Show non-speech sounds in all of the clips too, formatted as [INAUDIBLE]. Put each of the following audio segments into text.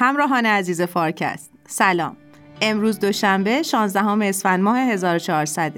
همراهان عزیز فارکست سلام امروز دوشنبه 16 اسفند ماه 1400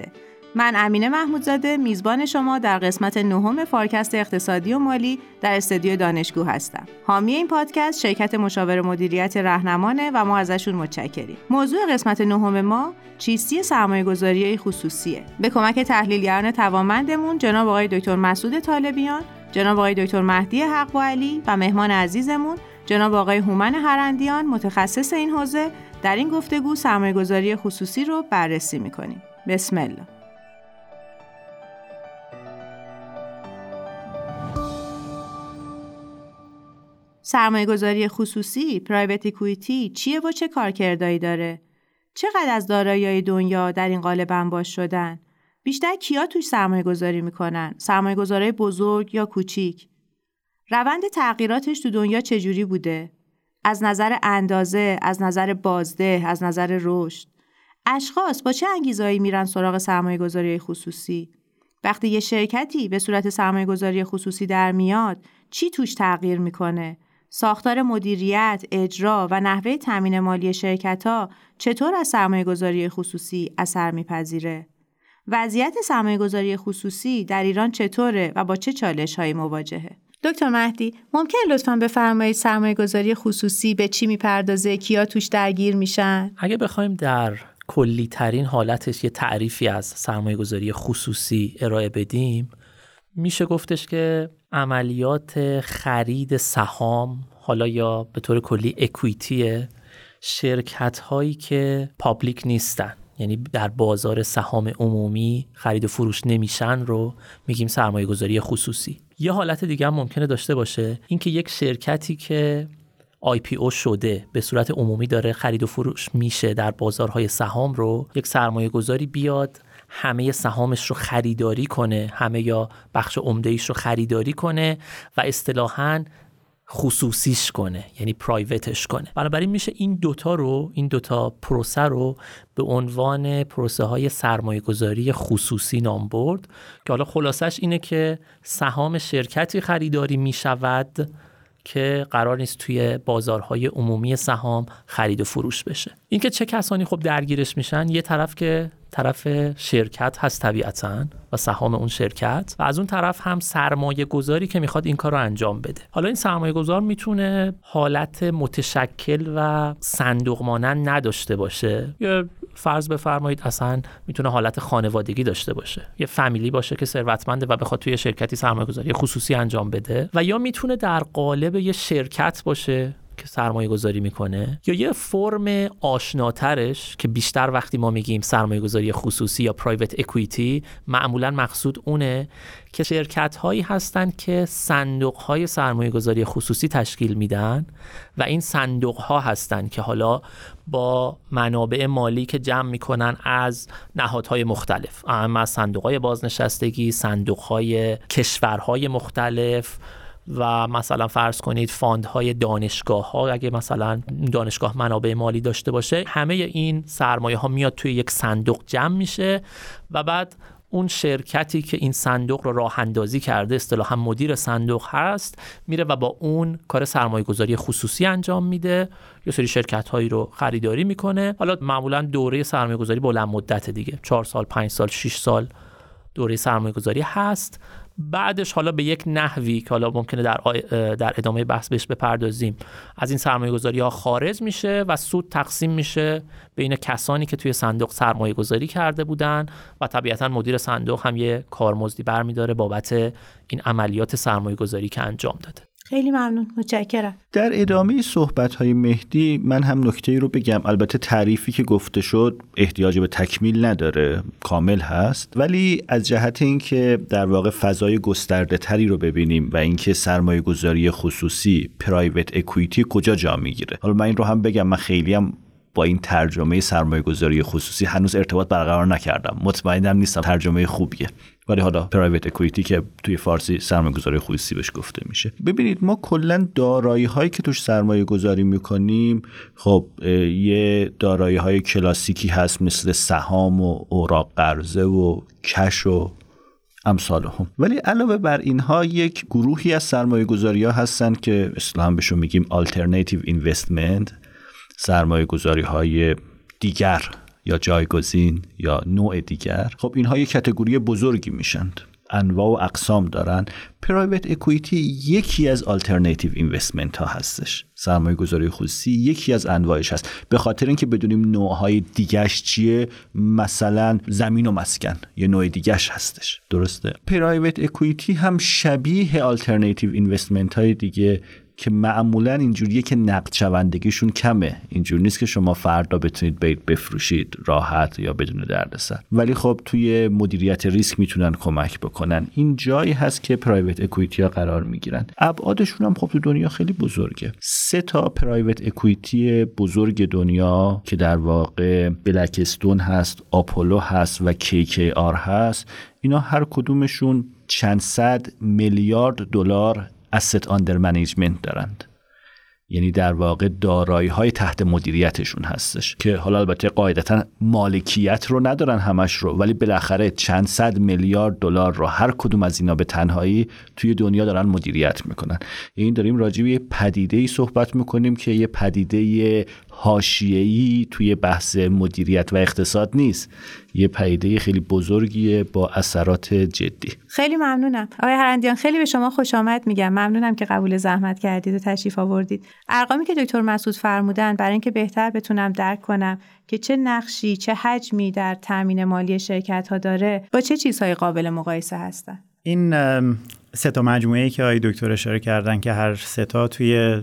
من امینه محمودزاده میزبان شما در قسمت نهم فارکست اقتصادی و مالی در استودیو دانشگو هستم. حامی این پادکست شرکت مشاور مدیریت رهنمانه و ما ازشون متشکریم. موضوع قسمت نهم ما چیستی سرمایه گذاری خصوصیه. به کمک تحلیلگران توانمندمون جناب آقای دکتر مسعود طالبیان، جناب آقای دکتر مهدی حق علی و مهمان عزیزمون جناب آقای هومن هرندیان متخصص این حوزه در این گفتگو سرمایه گذاری خصوصی رو بررسی می‌کنیم. بسم الله. سرمایه گذاری خصوصی، پرایوت اکویتی چیه و چه کارکردایی داره؟ چقدر از دارایی دنیا در این قالب انباش شدن؟ بیشتر کیا توش سرمایه گذاری می‌کنن؟ سرمایه بزرگ یا کوچیک؟ روند تغییراتش تو دنیا چجوری بوده؟ از نظر اندازه، از نظر بازده، از نظر رشد. اشخاص با چه انگیزهایی میرن سراغ سرمایه گذاری خصوصی؟ وقتی یه شرکتی به صورت سرمایه گذاری خصوصی در میاد، چی توش تغییر می‌کنه؟ ساختار مدیریت، اجرا و نحوه تامین مالی شرکت ها چطور از سرمایه گذاری خصوصی اثر میپذیره؟ وضعیت سرمایه گذاری خصوصی در ایران چطوره و با چه چالش هایی مواجهه؟ دکتر مهدی ممکن لطفا بفرمایید سرمایه گذاری خصوصی به چی می‌پردازه؟ کیا توش درگیر میشن؟ اگه بخوایم در کلی ترین حالتش یه تعریفی از سرمایه گذاری خصوصی ارائه بدیم میشه گفتش که عملیات خرید سهام حالا یا به طور کلی اکویتی شرکت هایی که پابلیک نیستن. یعنی در بازار سهام عمومی خرید و فروش نمیشن رو میگیم سرمایه گذاری خصوصی. یه حالت دیگه هم ممکنه داشته باشه. اینکه یک شرکتی که IPO شده به صورت عمومی داره خرید و فروش میشه در بازارهای سهام رو یک سرمایه گذاری بیاد همه سهامش رو خریداری کنه همه یا بخش عمده رو خریداری کنه و اصطلاحاً خصوصیش کنه یعنی پرایوتش کنه. بنابراین میشه این دوتا رو این دوتا پروسه رو به عنوان پروسه های سرمایه گذاری خصوصی نام برد. که حالا خلاصش اینه که سهام شرکتی خریداری می‌شود که قرار نیست توی بازارهای عمومی سهام خرید و فروش بشه. اینکه چه کسانی خب درگیرش میشن یه طرف که طرف شرکت هست طبیعتا و سهام اون شرکت و از اون طرف هم سرمایه گذاری که می‌خواد این کار رو انجام بده. حالا این سرمایه گذار می‌تونه حالت متشکل و صندوق مانند نداشته باشه. یا فرض بفرمایید اصلا می‌تونه حالت خانوادگی داشته باشه. یه فامیلی باشه که ثروتمنده و بخواد توی شرکتی سرمایه گذاری خصوصی انجام بده و یا می‌تونه در قالب یه شرکت باشه که سرمایه گذاری می‌کنه یا یه فرم آشناترش که بیشتر وقتی ما میگیم سرمایه گذاری خصوصی یا پرایوت اکویتی معمولا مقصود اونه که شرکت هایی هستند که صندوق های سرمایه گذاری خصوصی تشکیل میدن و این صندوق ها هستند که حالا با منابع مالی که جمع می‌کنن از نهادهای مختلف. اما از صندوق های بازنشستگی صندوق های کشورهای مختلف و مثلا فرض کنید فاندهای دانشگاه ها اگه مثلا دانشگاه منابع مالی داشته باشه همه این سرمایه ها میاد توی یک صندوق جمع میشه و بعد اون شرکتی که این صندوق رو راه اندازی کرده اصطلاحا مدیر صندوق هست میره و با اون کار سرمایه گذاری خصوصی انجام میده. یه سری شرکت هایی رو خریداری می‌کنه. حالا معمولا دوره سرمایه گذاری بلند مدت دیگه 4 سال 5 سال 6 سال دوره سرمایه گذاری هست. بعدش حالا به یک نحوی که حالا ممکنه در, در ادامه بحث بهش بپردازیم. از این سرمایه گذاری ها خارج میشه و سود تقسیم میشه بین کسانی که توی صندوق سرمایه گذاری کرده بودن و طبیعتا مدیر صندوق هم یه کارمزدی برمیداره بابت این عملیات سرمایه گذاری که انجام داده. خیلی ممنون متشکرم. در ادامه صحبت های مهدی من هم نکته ای رو بگم. البته تعریفی که گفته شد احتیاج به تکمیل نداره کامل هست. ولی از جهت اینکه در واقع فضای گسترده تری رو ببینیم و اینکه سرمایه گذاری خصوصی پرایوت اکویتی کجا جا می‌گیره. حالا من این رو هم بگم من خیلی هم با این ترجمه سرمایه گذاری خصوصی هنوز ارتباط برقرار نکردم. مطمئنم نیستم ترجمه خوبیه. ولی حالا پرایوت اکویتی که توی فارسی سرمایه گذاری خصوصی بهش گفته میشه. ببینید ما کلا دارایی هایی که توش سرمایه گذاری می‌کنیم خب یه دارایی های کلاسیکی هست مثل سهام و اوراق قرضه و کش و امثال هم. ولی علاوه بر اینها یک گروهی از سرمایه گذاری ها هستن که اصلا بهشون میگیم alternative investment سرمایه گذاری های دیگر. یا جایگزین یا نوع دیگر. خب اینها یک category بزرگی میشند. انواع و اقسام دارن private equity یکی از alternative investment ها هستش. سرمایه گذاری خصوصی یکی از انواعش هست. به خاطر اینکه بدونیم نوعهای دیگش چیه مثلا زمین و مسکن یه نوع دیگش هستش. درسته؟ private equity هم شبیه alternative investment های دیگه که معمولا اینجوریه که نقد شوندگیشون کمه. اینجور نیست که شما فردا بتونید برید بفروشید راحت یا بدون دردسر. ولی خب توی مدیریت ریسک می‌تونن کمک بکنن. این جایی هست که private equity ها قرار می‌گیرن. ابعادشون هم خب تو دنیا خیلی بزرگه. سه تا پرایوت اکویتی بزرگ دنیا که در واقع بلکستون هست آپولو هست و آر هست. اینا هر کدومشون چند صد میلیارد دلار asset under management دارند. یعنی در واقع دارایی های تحت مدیریتشون هستش که حالا البته قاعدتا مالکیت رو ندارن همش رو ولی بالاخره چند صد میلیارد دلار رو هر کدوم از اینا به تنهایی توی دنیا دارن مدیریت می‌کنن. این داریم راجع به پدیده ای صحبت می‌کنیم که یه پدیده حاشیه‌ای توی بحث مدیریت و اقتصاد نیست. یه پدیده خیلی بزرگیه با اثرات جدی. خیلی ممنونم. آقای هرندیان خیلی به شما خوش آمد میگم. ممنونم که قبول زحمت کردید و تشریف آوردید. ارقامی که دکتر مسعود فرمودن برای اینکه بهتر بتونم درک کنم که چه نقشی چه حجمی در تامین مالی شرکت ها داره با چه چیزهای قابل مقایسه هستن؟ این سه تا مجموعه که آقای دکتر اشاره کردن که هر سه تا توی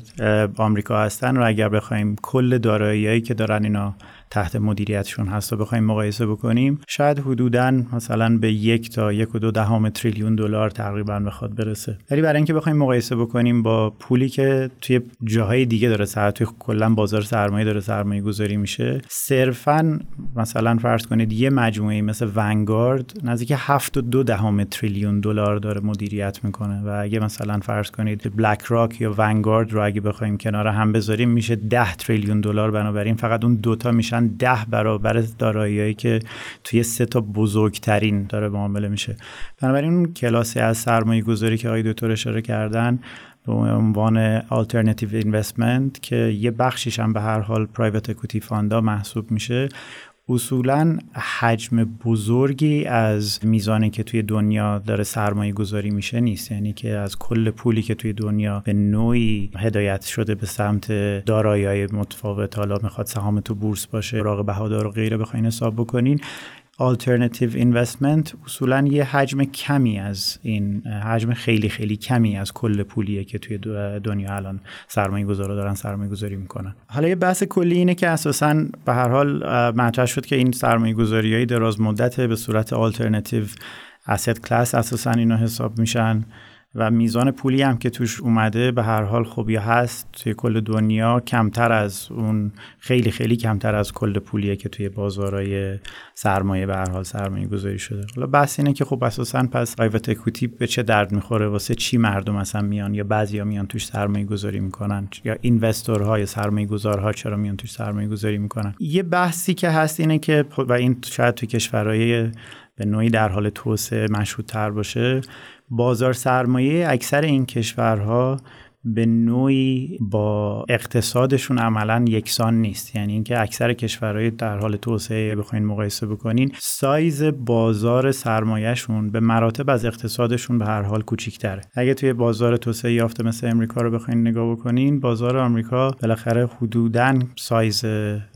آمریکا هستن و اگر بخوایم کل داراییایی که دارن اینا تحت مدیریتشون هست و بخوایم مقایسه بکنیم شاید حدودا مثلا به یک تا یک و دو دهم تریلیون دلار تقریبا بخواد برسه. ولی برای اینکه بخوایم مقایسه بکنیم با پولی که توی جاهای دیگه داره سر توی کلا بازار سرمایه داره سرمایه گذاری میشه صرفا مثلا فرض کنید یه مجموعه مثل ونگارد نزدیک 7 و دو دهم تریلیون دلار داره مدیریت می‌کنه و اگه مثلا فرض کنید بلک راک یا ونگارد رو اگه بخوایم کنار هم بذاریم میشه 10 تریلیون دلار. بنابراین فقط اون دوتا میشه ده برابر داراییایی که توی سه تا بزرگترین داره معامله میشه. بنابراین اون کلاسی از سرمایه گذاری که آقای دکتر اشاره کردن به عنوان alternative investment که یه بخشیش هم به هر حال پرایوت اکوتی فاندا محسوب میشه. اصولا حجم بزرگی از میزانی که توی دنیا داره سرمایه گذاری میشه نیست. یعنی که از کل پولی که توی دنیا به نوعی هدایت شده به سمت دارایی متفاوت حالا می‌خواد سهام تو بورس باشه راق بهادار و غیره بخواین حساب بکنین. Alternative investment اصولا یه حجم کمی از این حجم خیلی خیلی کمی از کل پولیه که توی دنیا الان سرمایه گذارا دارن سرمایه گذاری می‌کنن. حالا یه بحث کلی اینه که اساسا به هر حال مطرح شد که این سرمایه گذاری های دراز مدت به صورت alternative asset class اساسا اینا حساب میشن. و میزان پولی هم که توش اومده به هر حال خوبی هست توی کل دنیا کمتر از اون خیلی خیلی کمتر از کل پولیه که توی بازارهای سرمایه به هر حال سرمایه گذاری شده. حالا بحث اینه که خب اساسا پس پرایوت اکوتی به چه درد می‌خوره؟ واسه چی مردم اصلا میان؟ یا بعضیا میان توش سرمایه گذاری می‌کنن؟ یا اینوستورها یا سرمایه گذارها چرا میان توش سرمایه گذاری می‌کنن؟ یه بحثی که هست اینه که و این شاید توی کشورهای به نوعی در حال توسعه مشهود تر باشه بازار سرمایه اکثر این کشورها به نوعی با اقتصادشون عملا یکسان نیست. یعنی اینکه اکثر کشورهای در حال توسعه بخواین مقایسه بکنین سایز بازار سرمایهشون به مراتب از اقتصادشون به هر حال کوچیک‌تره. اگه توی بازار توسعه یافته مثل امریکا رو بخواین نگاه بکنین بازار آمریکا بالاخره حدوداً سایز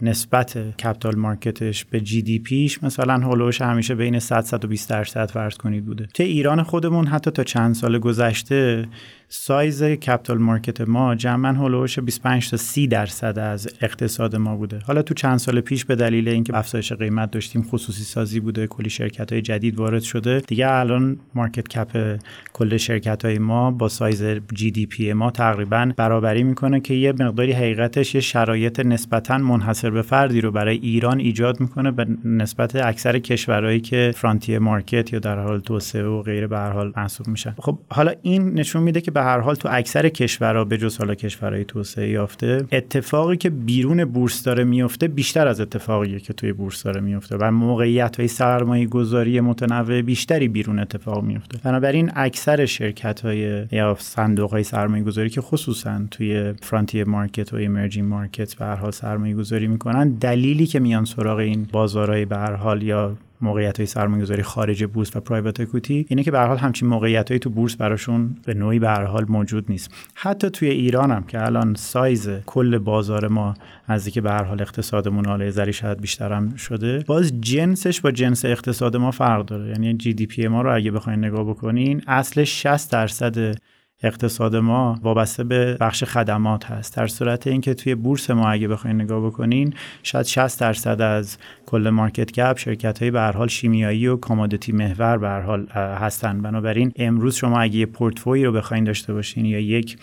نسبت capital market ش به GDP ش مثلا حول و حوش همیشه بین 100 120 درصد فرض کنید بوده. توی ایران خودمون حتی تا چند سال گذشته size capital market ما جمعا حول و حوش 25 تا 30 درصد از اقتصاد ما بوده. حالا تو چند سال پیش به دلیل اینکه افزایش قیمت داشتیم خصوصی سازی بوده کلی شرکت های جدید وارد شده. دیگه الان market cap کل شرکت های ما با سایز GDP ما تقریبا برابری می‌کنه که یه مقداری حقیقتش یه شرایط نسبتا منحصر به فردی رو برای ایران ایجاد می‌کنه به نسبت اکثر کشورهایی که frontier market یا در حال توسعه و غیره به هر حال محسوب میشن. خب حالا این نشون میده که به هر حال تو اکثر کشورها به جز حالا کشورهای توسعه یافته اتفاقی که بیرون بورس داره میفته بیشتر از اتفاقی که توی بورس داره میفته و موقعیت های سرمایه گذاری متنوع بیشتری بیرون اتفاق میفته بنابراین اکثر شرکت های یا صندوق های سرمایه گذاری که خصوصا توی frontier market و emerging market به هر حال سرمایه گذاری می‌کنن دلیلی که میان سراغ این بازارهای به هر حال یا موقعیت های سرمایه‌گذاری خارج بورس و private equity اینه که به حال همچین موقعیت تو بورس براشون به نوعی به حال موجود نیست. حتی توی ایران هم که الان سایز کل بازار ما نزدیک به هر حال اقتصادمون حالا زری شاید بیشترم شده باز جنسش با جنس اقتصاد ما فرق داره. یعنی GDP ما رو اگه بخواین نگاه بکنین اصل 60 درصد اقتصاد ما وابسته به بخش خدمات هست. در صورت اینکه توی بورس ما اگه بخواین نگاه بکنین شاید 60 درصد از کل market cap شرکت های به حال شیمیایی و commodity محور به حال هستن. بنابراین امروز شما اگه یه پورتفوی رو بخواین داشته باشین یا یک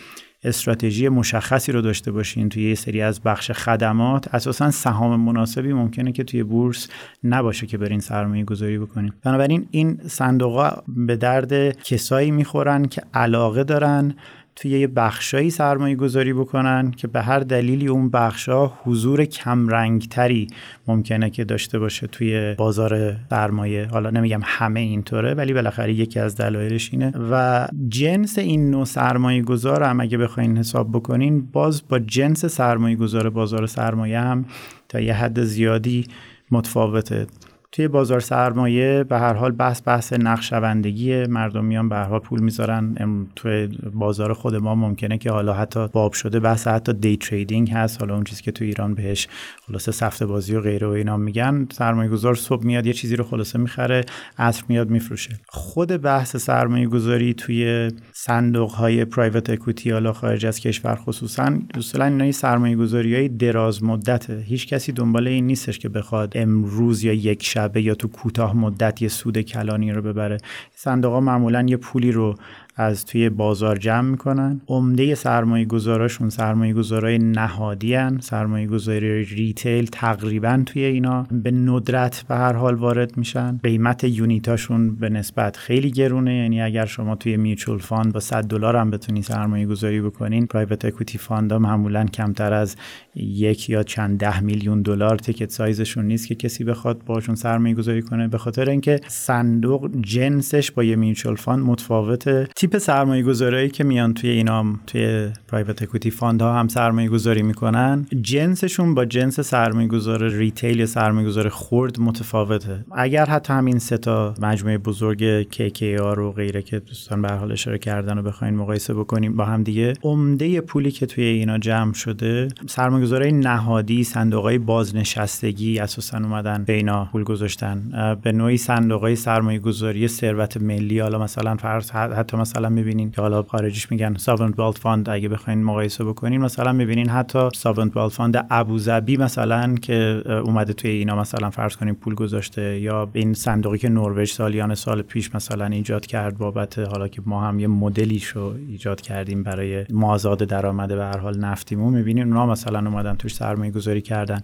استراتژی مشخصی رو داشته باشین توی یه سری از بخش خدمات. اساسا سهام مناسبی ممکنه که توی بورس نباشه که برین سرمایه گذاری بکنین. بنابراین این صندوق به درد کسایی می‌خورن که علاقه دارن توی یه بخشایی سرمایه گذاری بکنن که به هر دلیلی اون بخشا حضور کمرنگتری ممکنه که داشته باشه توی بازار سرمایه. حالا نمیگم همه اینطوره ولی بالاخره یکی از دلایلش اینه. و جنس این نوع سرمایه گذار هم اگه بخواین حساب بکنین باز با جنس سرمایه گذار بازار سرمایه هم تا یه حد زیادی متفاوته. توی بازار سرمایه به هر حال بحث بحث نقشوندگی مردم میان به هر حال پول می‌ذارن. توی بازار خود ما ممکنه که حالا حتی باب شده بحث حتی دی تریدینگ هست. حالا اون چیزی که تو ایران بهش خلاصه سفته بازی و غیره و اینا میگن. سرمایه گذار صبح میاد یه چیزی رو خلاصه می‌خره عصر میاد میفروشه. خود بحث سرمایه گذاری توی صندوق های پرایوت اکویتی حالا خارج از کشور خصوصا اصولا اینا سرمایه گذاری های دراز مدته. هیچ کسی دنبال این نیستش که بخواد امروز یا یک شبه یا تو کوتاه مدت یه سود کلانی رو ببره. صندوق ها معمولا یه پولی رو از توی بازار جمع می‌کنن. عمده سرمایه گذاراشون سرمایه گذارای نهادی هن. سرمایه گذاری retail تقریبا توی اینا به ندرت به هر حال وارد میشن. قیمت unit اشون به نسبت خیلی گرونه. یعنی اگر شما توی mutual fund با 100 دلار هم بتونی سرمایه گذاری بکنین private equity fund معمولا کمتر از یک یا چند ده میلیون دلار. ticket size شون نیست که کسی بخواد باشون سرمایه گذاری کنه. به خاطر اینکه صندوق جنسش با یه mutual fund متفاوته. تیپ سرمایه گذاری که میان توی اینام توی private equity fund ها هم سرمایه گذاری می‌کنن جنسشون با جنس سرمایه گذار retail یا سرمایه گذار خرد متفاوته. اگر حتی همین سه تا مجموعه بزرگ KKR و غیره که دوستان به حال اشاره کردن و بخواین مقایسه بکنیم با هم دیگه عمده پولی که توی اینا جمع شده سرمایه‌گذارای نهادی صندوقهای بازنشستگی اساسا اومدن به اینا پول گذاشتن. به نوعی صندوقهای سرمایه‌گذاری ثروت ملی حالا مثلا فرض حتی مثلا مثلا می‌بینین که حالا خارجیش میگن sovereign wealth fund اگه بخواین مقایسه بکنین مثلا می‌بینین حتی sovereign wealth fund ابوظبی مثلا که اومده توی اینا مثلا فرض کنیم پول گذاشته یا این صندوقی که نروژ سالیان سال پیش مثلا ایجاد کرد بابت حالا که ما هم یه مدلیشو ایجاد کردیم برای مازاد درآمد به هر حال نفتیمون می‌بینین اونا مثلا اومدن توش سرمایه گذاری کردن.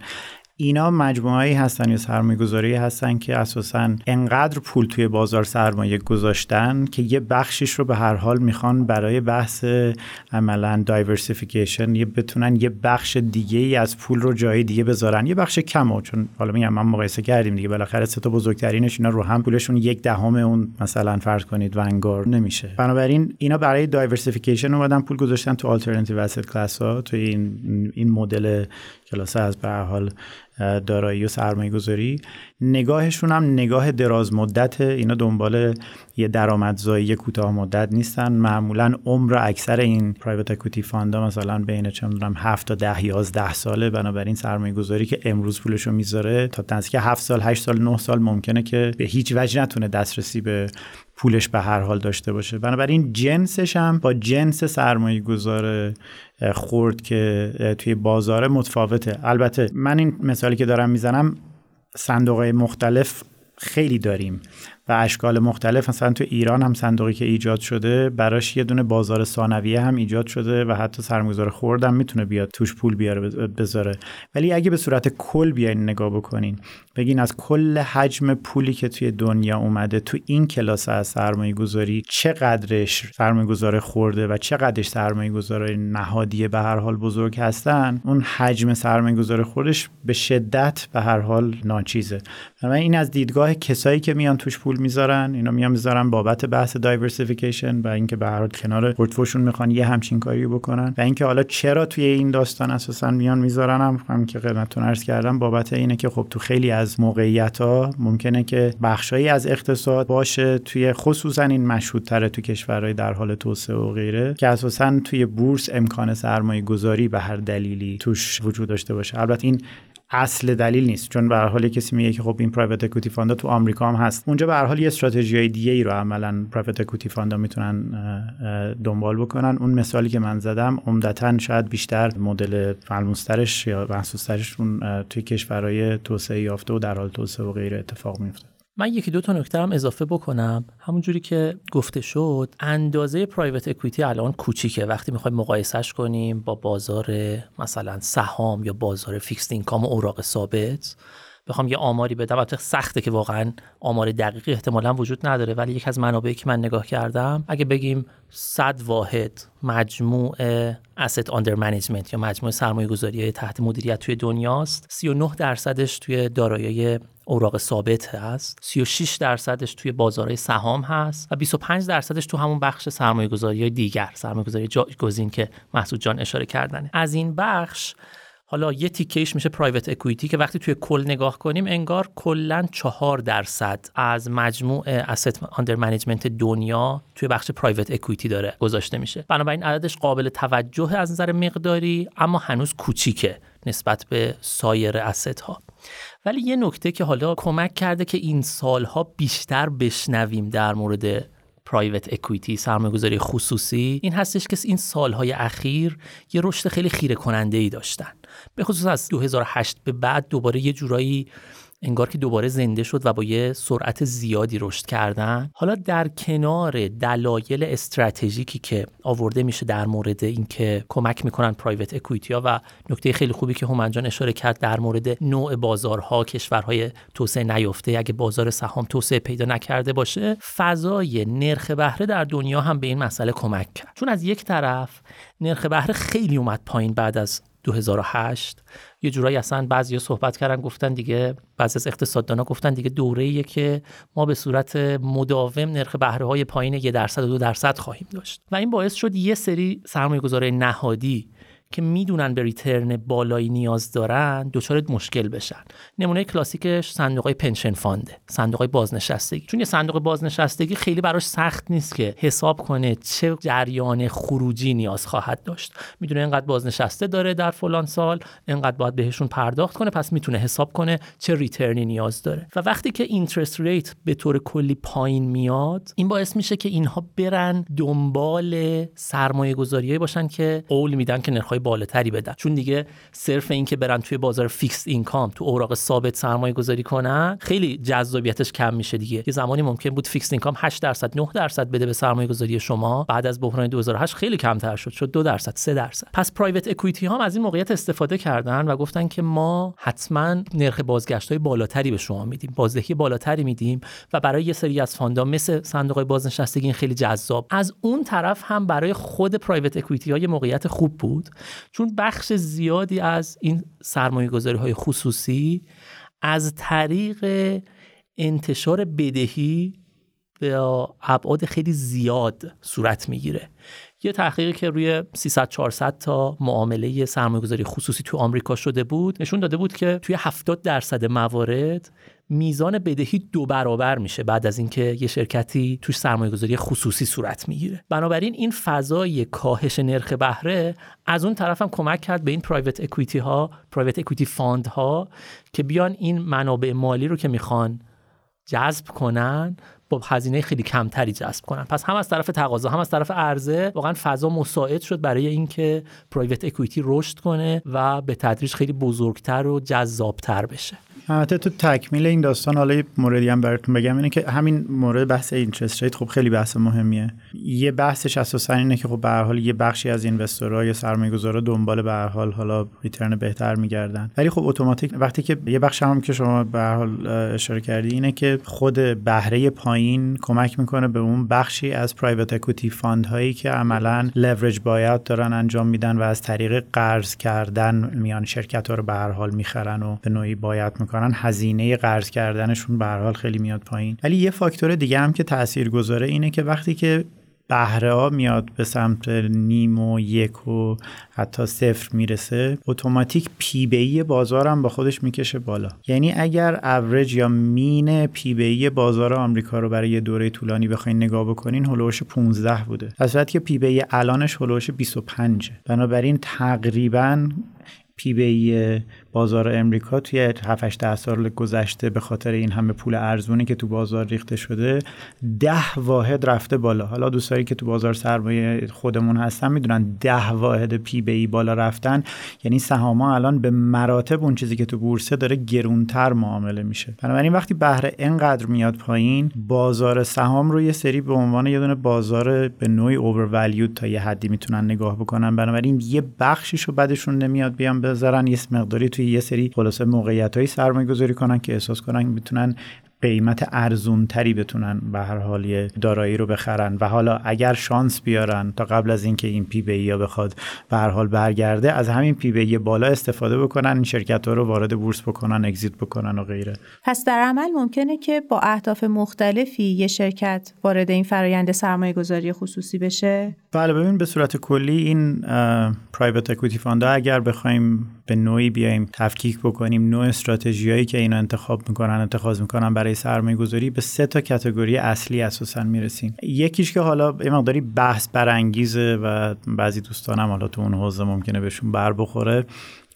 اینا مجموعه هستن یا سرمایه گذاری هستن که اساسا انقدر پول توی بازار سرمایه گذاشتن که یه بخشش رو به هر حال می‌خوان برای بحث عملا diversification یه بتونن یه بخش دیگه ای از پول رو جای دیگه بذارن. یه بخش کمو چون حالا میگم من مقایسه کردیم دیگه بالاخره سه تا بزرگترینش اینا رو هم پولشون یک دهم اون مثلا فرض کنید Vanguard نمیشه. بنابراین اینا برای diversification اومدن پول گذاشتن تو alternative asset class ها تو این این مدل کلاس از به حال دارایی و سرمایه گذاری نگاهشون هم نگاه دراز مدت اینا دنبال یه درآمدزایی کوتاه مدت نیستن. معمولا عمر اکثر این پرایوت اکویتی فاندا مثلا بین چه می‌دونم 7 تا 10 11 ساله. بنابراین سرمایه گذاری که امروز پولشو می‌ذاره تا نزدیک 7 سال 8 سال 9 سال ممکنه که به هیچ وجه نتونه دسترسی به پولش به هر حال داشته باشه. بنابراین جنسش هم با جنس سرمایه گذار خورد که توی بازار متفاوته. البته من این مثالی که دارم می‌زنم صندوق مختلف خیلی داریم. و اشکال مختلف. مثلا تو ایران هم صندوقی که ایجاد شده براش یه دونه بازار ثانویه هم ایجاد شده و حتی سرمایه‌گذار خوردم می‌تونه بیاد توش پول بیاره بذاره. ولی اگه به صورت کل بیاین نگاه بکنین بگین از کل حجم پولی که توی دنیا اومده تو این کلاس از سرمایه گذاری چقدرش سرمایه گذار خورده و چقدرش سرمایه گذار نهادی به هر حال بزرگ هستن؟ اون حجم سرمایه گذار خودش به شدت به هر حال ناچیزه. این از دیدگاه کسایی که میان توش پول می‌ذارن اینا میان می‌ذارن بابت بحث دایورسیفیکیشن و اینکه به هر کنار پورتفوشون می‌خوان یه همچین کاری بکنن و اینکه حالا چرا توی این داستان اساسا میان می‌ذارن هم, هم که خدمتتون عرض کردم بابت اینه که خب تو خیلی از موقعیت ها ممکنه که بخشایی از اقتصاد باشه توی خصوصا این مشهودتره تو کشورهای در حال توسعه و غیره که اساسا توی بورس امکان سرمایه گذاری به هر دلیلی توش وجود داشته باشه. البته این اصل دلیل نیست چون به هر حال کسی میگه که خب این پرایوت اکوتی فاندا تو آمریکا هم هست. اونجا به هر حال یه استراتژی دیگه ای رو عملا پرایوت اکوتی فاندا می‌تونن دنبال بکنن. اون مثالی که من زدم عمدتا شاید بیشتر مدل ملموسترش یا محسوسترش اون توی کشورهای توسعه یافته و در حال توسعه و غیره اتفاق میفته من یکی دو تا نکته هم اضافه بکنم. همونجوری که گفته شد اندازه پرایوت اکویتی الان کوچیکه. وقتی می‌خوایم مقایسهش کنیم با بازار مثلا سهام یا بازار فیکس اینکام و اوراق ثابت بخوام یه آماری بدم. البته سخته که واقعا آمار دقیقی احتمالا وجود نداره ولی یک از منابعی که من نگاه کردم اگه بگیم 100 واحد مجموع asset under management یا مجموع سرمایه گذاری تحت مدیریت توی دنیاست 39 درصدش توی دارایی اوراق ثابت هست. 36 درصدش توی بازارهای سهام هست و 25 درصدش تو همون بخش سرمایه گذاری دیگر سرمایه گذاری جایگزین که محسود جان اشاره کردنه. از این بخش حالا یه تیکیش میشه private equity که وقتی توی کل نگاه کنیم انگار کلا چهار درصد از مجموع asset under management دنیا توی بخش private equity داره گذاشته میشه. بنابراین عددش قابل توجه از نظر مقداری اما هنوز کوچیکه نسبت به سایر asset ها. ولی یه نکته که حالا کمک کرده که این سالها بیشتر بشنویم در مورد private equity سرمایه‌گذاری خصوصی این هستش که این سالهای اخیر یه رشد خیلی خیره کننده ای داشتن. به خصوص از 2008 به بعد دوباره یه جورایی انگار که دوباره زنده شد و با یه سرعت زیادی رشد کردن. حالا در کنار دلایل استراتژیکی که آورده میشه در مورد اینکه کمک می‌کنن پرایوت اکویتی ها و نکته خیلی خوبی که هومنجان اشاره کرد در مورد نوع بازارها کشورهای توسعه نیافته اگه بازار سهام توسعه پیدا نکرده باشه فضای نرخ بهره در دنیا هم به این مسئله کمک کرد. چون از یک طرف نرخ بهره خیلی اومد پایین بعد از 2008 یه جورایی اصلا بعضی صحبت کردن گفتن دیگه بعضی از اقتصاددانا گفتن دیگه دوره که ما به صورت مداوم نرخ بهره های پایین یه درصد و دو درصد خواهیم داشت. و این باعث شد یه سری سرمایه گذاره نهادی که می‌دونن به ریترن بالایی نیاز دارن دچار مشکل بشن. نمونه کلاسیکش صندوق پنشن فانده صندوق بازنشستگی. چون یه صندوق بازنشستگی خیلی براش سخت نیست که حساب کنه چه جریان خروجی نیاز خواهد داشت. می‌دونه اینقدر بازنشسته داره در فلان سال اینقدر باید بهشون پرداخت کنه پس می‌تونه حساب کنه چه return ی نیاز داره. و وقتی که interest rate به طور کلی پایین میاد این باعث میشه که اینها برن دنبال سرمایه گذاریایی باشن که قول میدن که نرخ بالاتری بدن. چون دیگه صرف این که برن توی بازار fixed income تو اوراق ثابت سرمایه گذاری کنن خیلی جذابیتش کم میشه دیگه. یه زمانی ممکن بود fixed income 8 درصد 9 درصد بده به سرمایه گذاری شما. بعد از بحران 2008 خیلی کمتر شد شد 2 درصد 3 درصد. پس private equity هم از این موقعیت استفاده کردن و گفتن که ما حتما نرخ بازگشت های بالاتری به شما میدیم. بازدهی بالاتری میدیم و برای یه سری از فاندا مثل صندوق بازنشستگی خیلی جذاب. از اون طرف هم برای خود پرایوت اکوئیتی ها یه موقعیت خوب بود. چون بخش زیادی از این سرمایه گذاری های خصوصی از طریق انتشار بدهی به ابعاد خیلی زیاد صورت می‌گیره. یه تحقیقی که روی 300 400 تا معامله سرمایه‌گذاری خصوصی تو آمریکا شده بود نشون داده بود که توی 70 درصد موارد میزان بدهی دو برابر میشه بعد از اینکه یه شرکتی توش سرمایه‌گذاری خصوصی صورت می‌گیره. بنابراین این فضای کاهش نرخ بهره از اون طرف هم کمک کرد به این private equity ها private equity fund ها که بیان این منابع مالی رو که می‌خوان جذب کنن با هزینه خیلی کمتری جذب کنن. پس هم از طرف تقاضا هم از طرف عرضه واقعا فضا مساعد شد برای اینکه private equity رشد کنه و به تدریج خیلی بزرگتر و جذابتر بشه. البته تو تکمیل این داستان حالا موردی هم براتون بگم اینه که همین مورد بحث interest rate خب خیلی بحث مهمیه. یه بحثش اساسا اینه که خب به هر حال یه بخشی از investor ها یا سرمایه‌گذارا دنبال به هر حال حالا return بهتر میگردن. ولی خب اتوماتیک وقتی که یه بخش هم که شما به هر حال اشاره کردی اینه که خود بهره پایین کمک می‌کنه به اون بخشی از private equity fund هایی که عملا leveraged buyout دارن انجام میدن و از طریق قرض کردن میان شرکت ها رو به هر حال می‌خرن و به نوعی buyout می‌کنن هزینه قرض کردنشون به حال خیلی میاد پایین. ولی یه فاکتور دیگه هم که تاثیر گذاره اینه که وقتی که بهره ها میاد به سمت نیم و یک و حتی صفر می‌رسه اتوماتیک P/E بازار هم با خودش می‌کشه بالا. یعنی اگر اوریج یا mean P/E بازار آمریکا رو برای یه دوره طولانی بخواین نگاه بکنین هلوش 15 بوده. از صورتی که P/E الانش حول و حوش 25 بنابراین تقریبا P/E بازار امریکا توی 7 8 سال گذشته به خاطر این همه پول ارزونی که تو بازار ریخته شده ده واحد رفته بالا. حالا دوستایی که تو بازار سرمایه خودمون هستن می‌دونن ده واحد پی بی بالا رفتن. یعنی سهاما الان به مراتب اون چیزی که تو بورسه داره گرونتر معامله میشه. بنابراین وقتی بهره اینقدر میاد پایین بازار سهام رو یه سری به عنوان یه دونه بازار به نوعی اوور تا یه حدی می‌تونن نگاه بکنن. بنابراین یه بخشیشو بعدشون نمیاد بیان بذارن یه مقداری توی یه سری خلاصه موقعیت های سرمایه گذاری کنن که احساس کنن می‌تونن قیمت ارزون تری بتونن به هر حال دارایی رو بخرن. و حالا اگر شانس بیارن تا قبل از اینکه این P/E یا بخواد به هر حال برگرده از همین P/E بالا استفاده بکنن این شرکت ها رو وارد بورس بکنن exit بکنن و غیره. پس در عمل ممکنه که با اهداف مختلفی یه شرکت وارد این فرایند سرمایه گذاری خصوصی بشه؟ بله ببین به صورت کلی این private equity fund ا اگر بخوایم به نوعی بیایم تفکیک بکنیم نوع استراتژیایی که اینا انتخاب می‌کنن اتخاذ می‌کنن برای سرمایه گذاری به سه تا category اصلی اساسا می‌رسیم. یکیش که حالا یه مقداری بحث برانگیزه و بعضی دوستانم حالا تو اون حوزه ممکنه بهشون بر بخوره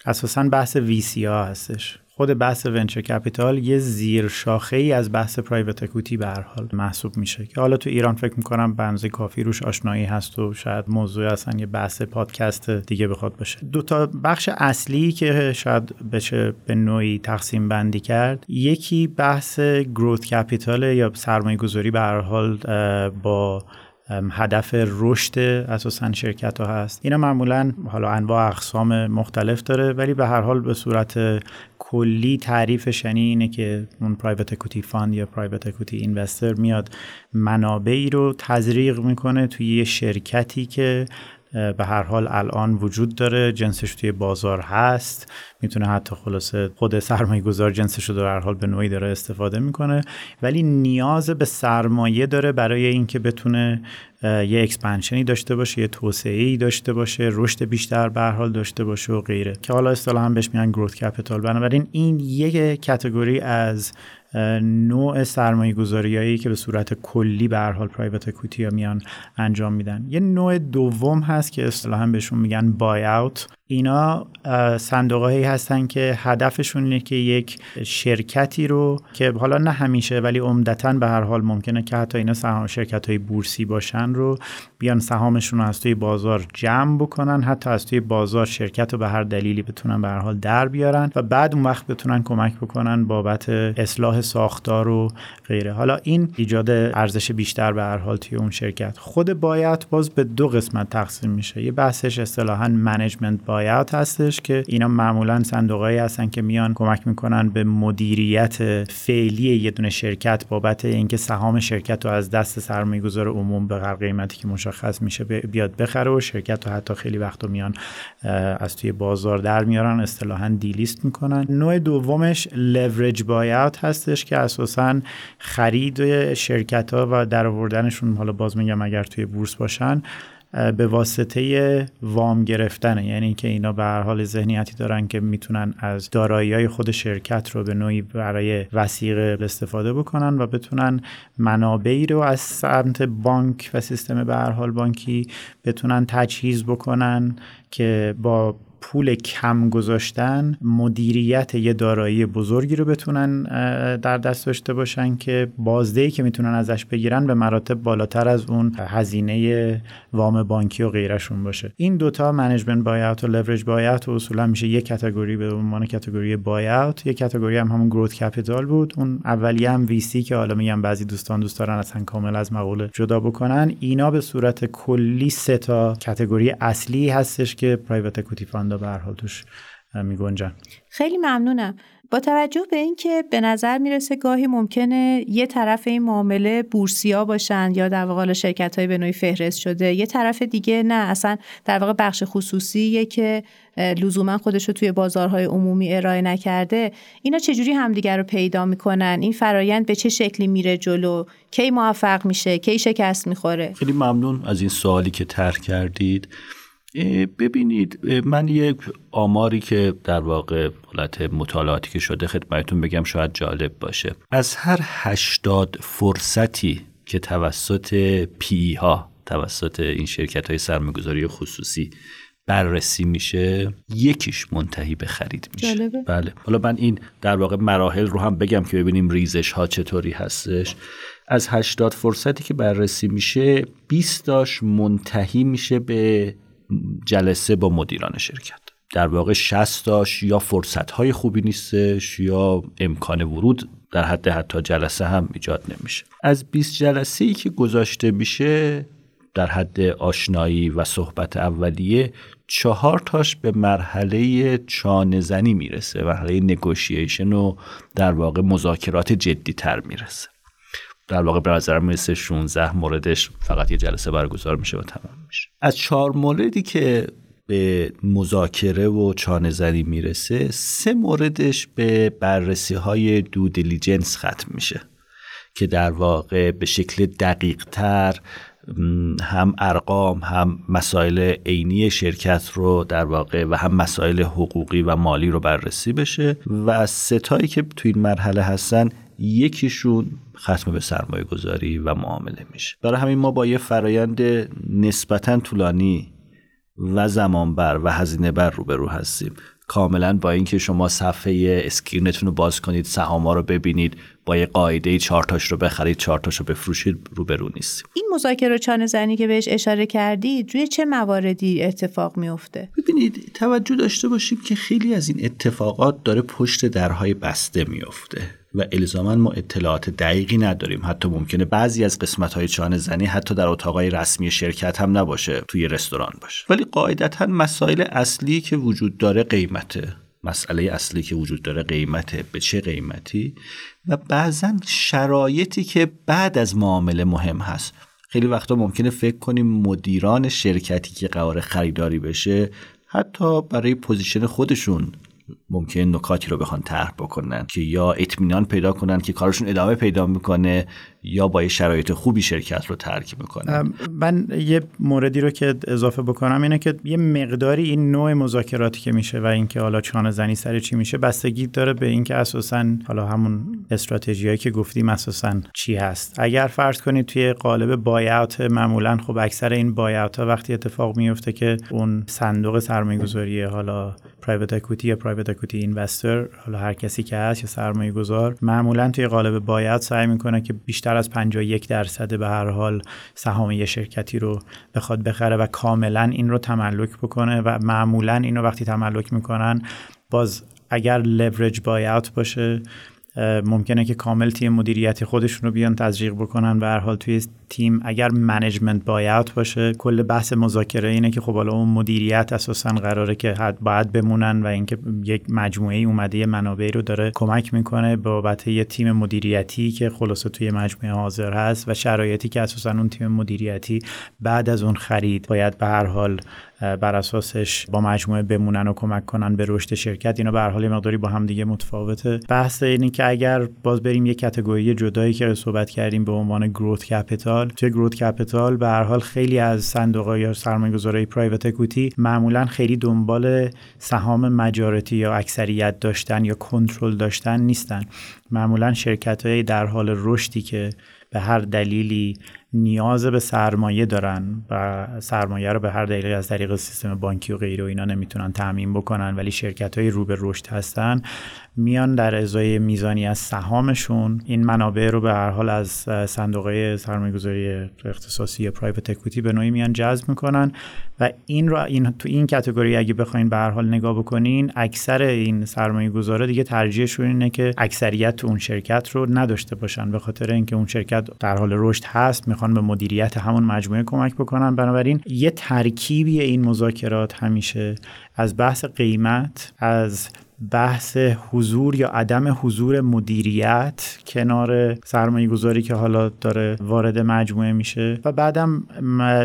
اساسا بحث VC ها هستش. خود بحث venture capital یه زیر شاخه ای از بحث private equity به هر حال محسوب میشه که حالا تو ایران فکر می‌کنم بنزه کافی روش آشنایی هست و شاید موضوع اصلا یه بحث پادکست دیگه بخواد باشه. دو تا بخش اصلی که شاید بشه به نوعی تقسیم بندی کرد یکی بحث growth capital یا سرمایه گذاری به هر حال با هدف رشد اساسا شرکت ها هست. اینا معمولا حالا انواع اقسام مختلف داره ولی به هر حال به صورت کلی تعریفش یعنی اینه که اون private equity fund یا private equity investor میاد منابعی رو تزریق می‌کنه توی یه شرکتی که به هر حال الان وجود داره جنسش توی بازار هست. می‌تونه حتی خلاصه خود سرمایه گذار جنسش رو در هر حال به نوعی داره استفاده می‌کنه. ولی نیاز به سرمایه داره برای اینکه بتونه یه expansion ی داشته باشه یه توسعه ای داشته باشه رشد بیشتر به حال داشته باشه و غیره. که حالا اصطلاحا بهش میگن growth capital بنابراین این یک category از نوع سرمایه گذاری که به صورت کلی به هر حال private equity ها میان انجام میدن. یه نوع دوم هست که اصطلاحا بهشون میگن buyout اینا صندوق هایی هستن که هدفشون اینه که یک شرکتی رو که حالا نه همیشه ولی عمدتا به هر حال ممکنه که حتی اینا سهام شرکت های بورسی باشن رو بیان سهامشون رو از توی بازار جمع بکنن حتی از توی بازار شرکت رو به هر دلیلی بتونن به هر حال در بیارن و بعد اون وقت بتونن کمک بکنن بابت اصلاح ساختار و غیره. حالا این ایجاد ارزش بیشتر به هر حال توی اون شرکت. خود باید باز به دو قسمت تقسیم میشه. یه بحثش اصطلاحا منیجمنت بایات هستش که اینا معمولا صندوقایی هستن که میان کمک می‌کنن به مدیریت فعلی یه دونه شرکت بابت اینکه سهام شرکت رو از دست سرمایه‌گذار عموم به هر قیمتی که مشخص میشه بیاد بخره و شرکت رو حتی خیلی وقت میان از توی بازار در میارن اصطلاحا دیلیست می‌کنن. نوع دومش لورج بایات هستش که اساسا خرید شرکت ها و در آوردنشون حالا باز میگم اگر توی بورس باشن به واسطه وام گرفتنه. یعنی اینکه اینا به هر حال ذهنیتی دارن که می‌تونن از دارایی های خود شرکت رو به نوعی برای وسیقه استفاده بکنن و بتونن منابعی رو از سمت بانک و سیستم به هر حال بانکی بتونن تجهیز بکنن که با پول کم گذاشتن مدیریت یه دارایی بزرگی رو بتونن در دست داشته باشن که بازدهی که می‌تونن ازش بگیرن به مراتب بالاتر از اون هزینه وام بانکی و غیرشون باشه. این دوتا management buyout و leveraged buyout اصولا میشه یک category به عنوان category buyout یک category هم همون growth capital بود. اون اولیه هم VC که حالا میگم بعضی دوستان دوست دارن اصلا کامل از مقوله جدا بکنن. اینا به صورت کلی سه تا category اصلی هستش که private equity به هر حال توش میگنجن خیلی ممنونم. با توجه به اینکه به نظر می‌رسه گاهی ممکنه یه طرف این معامله بورسیا باشن یا در واقع شرکت های به نوعی فهرست شده یه طرف دیگه نه اصلا در واقع بخش خصوصیه که لزوما خودش رو توی بازارهای عمومی ارائه نکرده. اینا چجوری همدیگر رو پیدا می‌کنن؟ این فرایند به چه شکلی میره جلو؟ کی موفق میشه؟ کی شکست می‌خوره؟ خیلی ممنون از این سوالی که طرح کردید. ببینید من یک آماری که در واقع حالت مطالعاتی که شده خدمتتون بگم شاید جالب باشه. از هر هشتاد فرصتی که توسط پی ها توسط این شرکت های سرمایه‌گذاری خصوصی بررسی میشه یکیش منتهی به خرید میشه. جالبه. بله. حالا من این در واقع مراحل رو هم بگم که ببینیم ریزش ها چطوری هستش. از 80 فرصتی که بررسی میشه 20 داش منتهی میشه به جلسه با مدیران شرکت. در واقع 60 تاش یا فرصت های خوبی نیستش یا امکان ورود در حد حتی جلسه هم ایجاد نمیشه. از 20 جلسه ای که گذاشته میشه در حد آشنایی و صحبت اولیه چهار تاش به مرحله چانه زنی می‌رسه مرحله نگوشیشن و در واقع مذاکرات جدی تر می‌رسه. در واقع به نظرم مثل 16 موردش فقط یه جلسه برگزار میشه و تمام میشه. از چهار موردی که به مذاکره و چانه زنی می‌رسه سه موردش به بررسی های دو دیلیجنس ختم میشه که در واقع به شکل دقیق تر هم ارقام هم مسائل عینی شرکت رو در واقع و هم مسائل حقوقی و مالی رو بررسی بشه. و ستایی که تو این مرحله هستن یکیشون ختم به سرمایه گذاری و معامله میشه. برای همین ما با یه فرایند نسبتا طولانی و زمانبر و هزینه بر روبرو هستیم. کاملا با اینکه شما صفحه screen تون رو باز کنید سهاما رو ببینید با یه قاعده چهارتاش رو بخرید چهارتاش رو بفروشید روبرو نیستیم. این مذاکره چانه زنی که بهش اشاره کردید روی چه مواردی اتفاق میفته ببینید توجه داشته باشیم که خیلی از این اتفاقات داره پشت درهای بسته میفته و الزاما ما اطلاعات دقیقی نداریم. حتی ممکنه بعضی از قسمت های چانه زنی حتی در اتاقای رسمی شرکت هم نباشه توی رستوران باشه. ولی قاعدتا مسائل اصلی که وجود داره قیمته. مسئله اصلی که وجود داره قیمته. به چه قیمتی؟ و بعضا شرایطی که بعد از معامله مهم هست. خیلی وقتا ممکنه فکر کنیم مدیران شرکتی که قرار خریداری بشه حتی برای position خودشون ممکن نکاتی رو بخوان طرح بکنن که یا اطمینان پیدا کنن که کارشون ادامه پیدا می‌کنه یا با یه شرایط خوبی شرکت رو ترک می‌کنه؟ من یه موردی رو که اضافه بکنم اینه که یه مقداری این نوع مذاکراتی که میشه و اینکه حالا چانه زنی سر چی میشه بستگی داره به اینکه اساسا حالا همون استراتژیایی که گفتیم اساسا چی هست. اگر فرض کنید توی قالب buyout معمولا خب اکثر این buyout ها وقتی اتفاق میفته که اون صندوق سرمایه‌گذاری حالا private equity یا private equity investor حالا هر کسی که هست یا سرمایه گذار معمولا توی قالب buyout سعی می‌کنه که بیشتر از 51 درصد به هر حال سهام یه شرکتی رو بخواد بخره و کاملا این رو تملک بکنه و معمولا این وقتی تملک می‌کنن باز اگر leverage buyout باشه ممکنه که کامل تیم مدیریتی خودشون رو بیان تزریق بکنن به هر حال توی تیم اگر management buyout باشه کل بحث مذاکره اینه که خب حالا اون مدیریت اساسا قراره که حتما باید بمونن و اینکه یک مجموعه اومده منابعی رو داره کمک می‌کنه بابت یه تیم مدیریتی که خلاصه توی مجموعه حاضر هست و شرایطی که اساسا اون تیم مدیریتی بعد از اون خرید باید به هر حال بر اساسش با مجموعه بمونن و کمک کنن به رشد شرکت. اینا به هر حال مقداری با هم دیگه متفاوته. بحث اینه که اگر باز بریم یه category جدایی که صحبت کردیم به عنوان growth capital توی growth capital به هر حال خیلی از صندوق یا سرمایه‌گذاری private equity معمولا خیلی دنبال سهام مجارتی یا اکثریت داشتن یا کنترل داشتن نیستن. معمولا شرکت های در حال رشدی که به هر دلیلی نیاز به سرمایه دارن و سرمایه رو به هر دلیلی از طریق سیستم بانکی و غیره و اینا نمی‌تونن تعمین بکنن ولی شرکت های رو به رشد هستن میان در ازای میزانی از سهامشون. این منابع رو به هر حال از صندوق سرمایه‌گذاری اختصاصی یا پرایوت اکویتی به نوعی میان جذب می‌کنن و این رو این تو این کاتگوری اگه بخواین به هر حال نگاه بکنین اکثر این سرمایه گذاره دیگه ترجیحشون اینه که اکثریت اون شرکت رو نداشته باشن به خاطر اینکه اون شرکت در حال رشد هست می‌خوان به مدیریت همون مجموعه کمک بکنن. بنابراین یه ترکیبی این مذاکرات همیشه از بحث قیمت از بحث حضور یا عدم حضور مدیریت کنار سرمایه گذاری که حالا داره وارد مجموعه میشه. و بعدم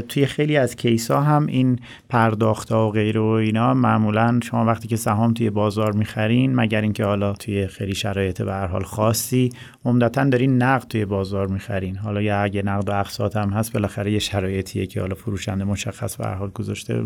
توی خیلی از case هم این پرداخت ها و غیره و اینا معمولا شما وقتی که سهام توی بازار می‌خرین مگر اینکه حالا توی خیلی شرایط به هر حال خاصی عمدتا دارین نقد توی بازار می‌خرین. حالا یا اگه نقد و اقساط هم هست بالاخره یه شرایطیه که حالا فروشنده مشخص به هر حال گذاشته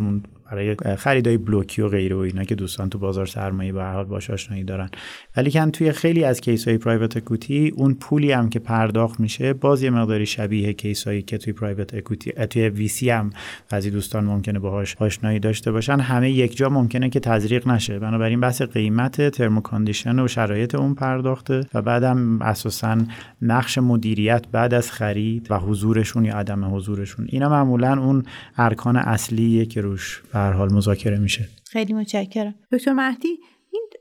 برای خریدای بلوکی و غیره و اینا که دوستان تو بازار سرمایه به هر حال باش آشنایی دارن. ولیکن توی خیلی از case های private equity اون پولی هم که پرداخت میشه باز یه مقداری شبیه case هایی که توی private equity توی VC هم بعضی دوستان ممکنه باهاش آشنایی داشته باشن. همه یک جا ممکنه که تزریق نشه. بنابراین بحث قیمت ترمو کاندیشن و شرایط اون پرداخته و بعدم اساسا نقش مدیریت بعد از خرید و حضورشون یا عدم حضورشون. اینا معمولا اون ارکان اصلیه که روش به حال مذاکره میشه. خیلی متشکرم. دکتر مهدی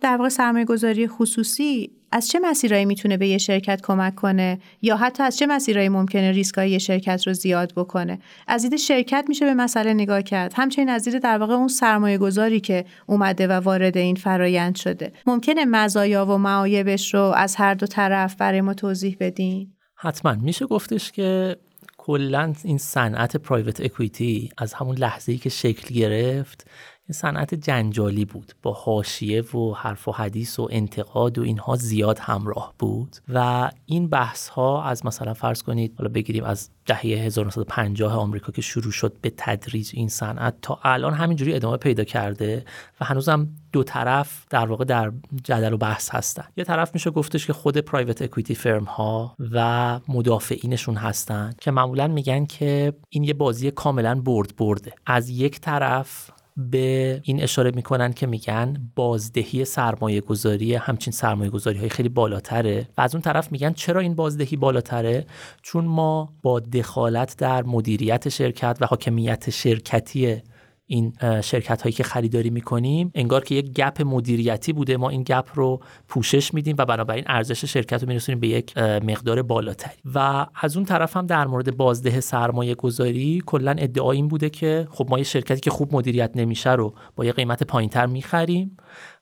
در واقع سرمایه گذاری خصوصی از چه مسیرهایی می‌تونه به یه شرکت کمک کنه؟ یا حتی از چه مسیرهایی ممکنه ریسکای یه شرکت رو زیاد بکنه؟ از دید شرکت میشه به مسئله نگاه کرد. همچنین از دید در واقع اون سرمایه گذاری که اومده و وارد این فرایند شده. ممکنه مزایا و معایبش رو از هر دو طرف برای ما توضیح بدین؟ حتما. میشه گفتش که کلا این صنعت پرایوت اکویتی از همون لحظه‌ای که شکل گرفت این صنعت جنجالی بود. با حاشیه و حرف و حدیث و انتقاد و اینها زیاد همراه بود. و این بحث ها از مثلا فرض کنید حالا بگیریم از دهه 1950 آمریکا که شروع شد به تدریج این صنعت تا الان همینجوری ادامه پیدا کرده و هنوزم دو طرف در واقع در جدل و بحث هستن. یه طرف میشه گفتش که خود پرایوت اکویتی فرم ها و مدافعینشون هستن که معمولا میگن که این یه بازی کاملا برد برده از یک طرف به این اشاره می‌کنن که میگن بازدهی سرمایه گذاری همچین سرمایه گذاری های خیلی بالاتره و از اون طرف میگن چرا این بازدهی بالاتره؟ چون ما با دخالت در مدیریت شرکت و حاکمیت شرکتی این شرکت هایی که خریداری می‌کنیم انگار که یک گپ مدیریتی بوده. ما این گپ رو پوشش میدیم و بنابراین ارزش شرکت رو میرسونیم به یک مقدار بالاتری. و از اون طرف هم در مورد بازده سرمایه گذاری کلا ادعا این بوده که خب ما یه شرکتی که خوب مدیریت نمیشه رو با یه قیمت پایینتر می‌خریم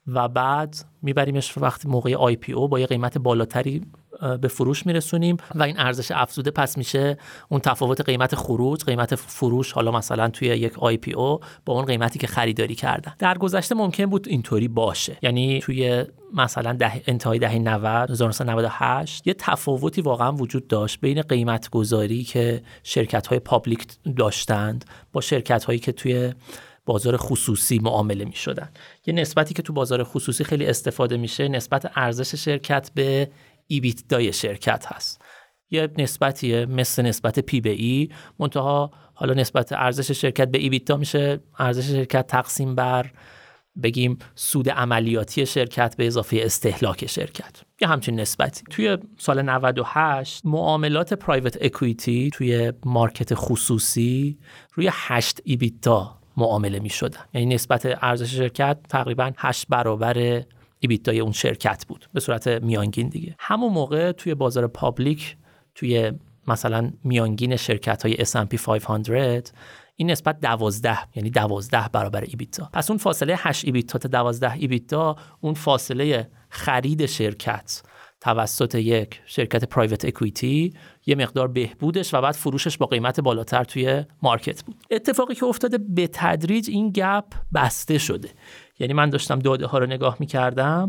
و بعد میبریمش وقتی موقع آی پی او با یه قیمت بالاتری به فروش میرسونیم و این ارزش افزوده پس میشه اون تفاوت قیمت خروج قیمت فروش حالا مثلا توی یک IPO با اون قیمتی که خریداری کردن. در گذشته ممکن بود اینطوری باشه. یعنی توی مثلا ده انتهای دهه 90 1998 یه تفاوتی واقعا وجود داشت بین قیمت گذاری که شرکت های public داشتند با شرکت هایی که توی بازار خصوصی معامله می شدن یه نسبتی که تو بازار خصوصی خیلی استفاده میشه نسبت ارزش شرکت به EBITDA ی شرکت هست. یه نسبتیه مثل نسبت P به E. منتها حالا نسبت ارزش شرکت به EBITDA میشه. ارزش شرکت تقسیم بر بگیم سود عملیاتی شرکت به اضافه استهلاک شرکت. یه همچین نسبتی. توی سال 98 معاملات private equity توی market خصوصی روی 8 EBITDA معامله می شدن یعنی نسبت ارزش شرکت تقریبا 8 برابر EBITDA ی اون شرکت بود. به صورت میانگین دیگه. همون موقع توی بازار public توی مثلا میانگین شرکت های S&P 500 این نسبت 12 یعنی 12 برابر EBITDA. پس اون فاصله 8 EBITDA تا 12 EBITDA اون فاصله خرید شرکت توسط یک شرکت private equity یه مقدار بهبودش و بعد فروشش با قیمت بالاتر توی market بود. اتفاقی که افتاده به تدریج این gap بسته شده. یعنی من داشتم داده ها رو نگاه می کردم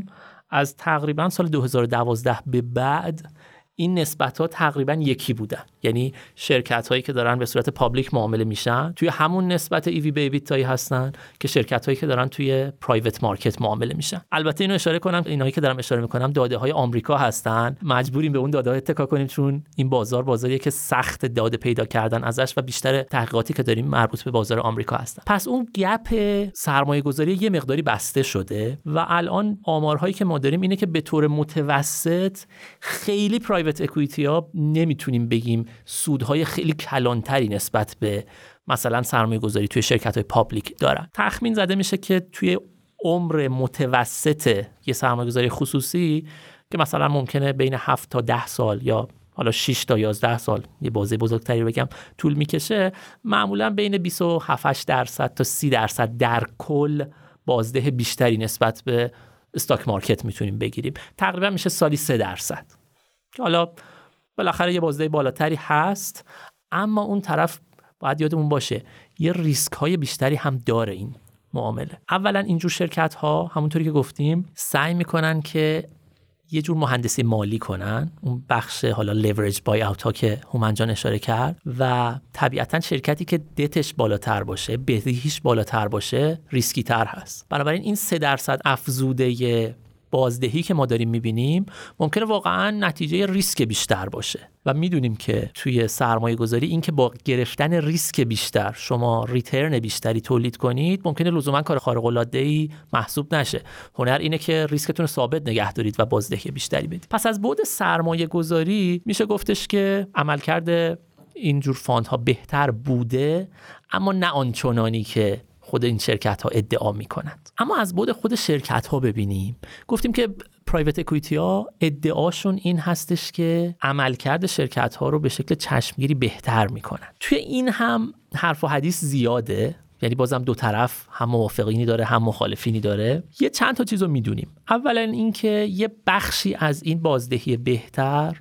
از تقریبا سال 2012 به بعد این نسبت ها تقریبا یکی بودن. یعنی شرکت هایی که دارن به صورت public معامله میشن توی همون نسبت EV به EBITDA یی هستن که شرکت هایی که دارن توی private market معامله میشن. البته اینو اشاره کنم اینایی که دارم اشاره می‌کنم داده های آمریکا هستن. مجبوریم به اون داده ها اتکا کنیم چون این بازار بازاریه که سخت داده پیدا کردن ازش و بیشتر تحقیقاتی که داریم مربوط به بازار آمریکا هستن. پس اون gap سرمایه گذاری یه مقداری بسته شده و الان آمارهایی که ما داریم اینه که به طور متوسط خیلی پرایوت اکویتی ها نمی‌تونیم بگیم سودهای خیلی کلانتری نسبت به مثلا سرمایه گذاری توی شرکت های پابلیک دارن. تخمین زده میشه که توی عمر متوسط یه سرمایه گذاری خصوصی که مثلا ممکنه بین 7 تا 10 سال یا حالا 6 تا 11 سال یه بازه بزرگتری بگم طول می‌کشه. معمولا بین 27 درصد تا 30 درصد در کل بازده بیشتری نسبت به stock market می‌تونیم بگیریم. تقریبا میشه سالی 3 درصد. حالا بالاخره یه بازده بالاتری هست اما اون طرف باید یادمون باشه یه ریسک های بیشتری هم داره این معامله. اولا اینجور شرکت ها همونطوری که گفتیم سعی می‌کنن که یه جور مهندسی مالی کنن اون بخش حالا leverage buyout ها که هومن جان اشاره کرد و طبیعتا شرکتی که دتش بالاتر باشه بدهیش بالاتر باشه ریسکی تر هست. بنابراین این سه درصد افزوده بازدهی که ما داریم می‌بینیم ممکنه واقعا نتیجه ریسک بیشتر باشه. و می‌دونیم که توی سرمایه گذاری این که با گرفتن ریسک بیشتر شما return بیشتری تولید کنید ممکنه لزوما کار خارق العاده ای محسوب نشه. هنر اینه که ریسکتون رو ثابت نگه دارید و بازدهی بیشتری بدید. پس از بعد سرمایه گذاری میشه گفتش که عملکرد اینجور fund ها بهتر بوده اما نه آنچنانی که خود این شرکت ها ادعا می کنند اما از بعد خود شرکت ها ببینیم. گفتیم که پرایوت اکویتی ها ادعاشون این هستش که عملکرد شرکت ها رو به شکل چشمگیری بهتر می‌کنن. توی این هم حرف و حدیث زیاده. یعنی بازم دو طرف هم موافقینی داره هم مخالفینی داره. یه چند تا چیز رو می‌دونیم. اولا اینکه یه بخشی از این بازدهی بهتر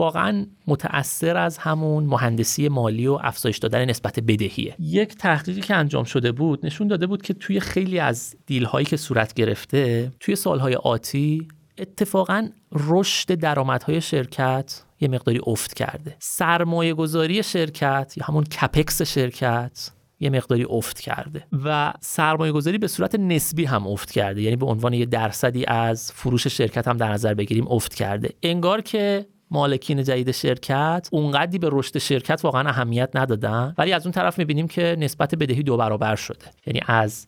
واقعا متأثر از همون مهندسی مالی و افزایش دادن نسبت بدهیه. یک تحقیقی که انجام شده بود نشون داده بود که توی خیلی از دیل هایی که صورت گرفته توی سالهای آتی اتفاقا رشد درآمدهای شرکت یه مقداری افت کرده. سرمایه گذاری شرکت یا همون کپکس شرکت یه مقداری افت کرده و سرمایه گذاری به صورت نسبی هم افت کرده. یعنی به عنوان یه درصدی از فروش شرکت هم در نظر بگیریم افت کرده. انگار که مالکین جدید شرکت اونقدی به رشد شرکت واقعا اهمیت ندادن. ولی از اون طرف می‌بینیم که نسبت بدهی دو برابر شده. یعنی از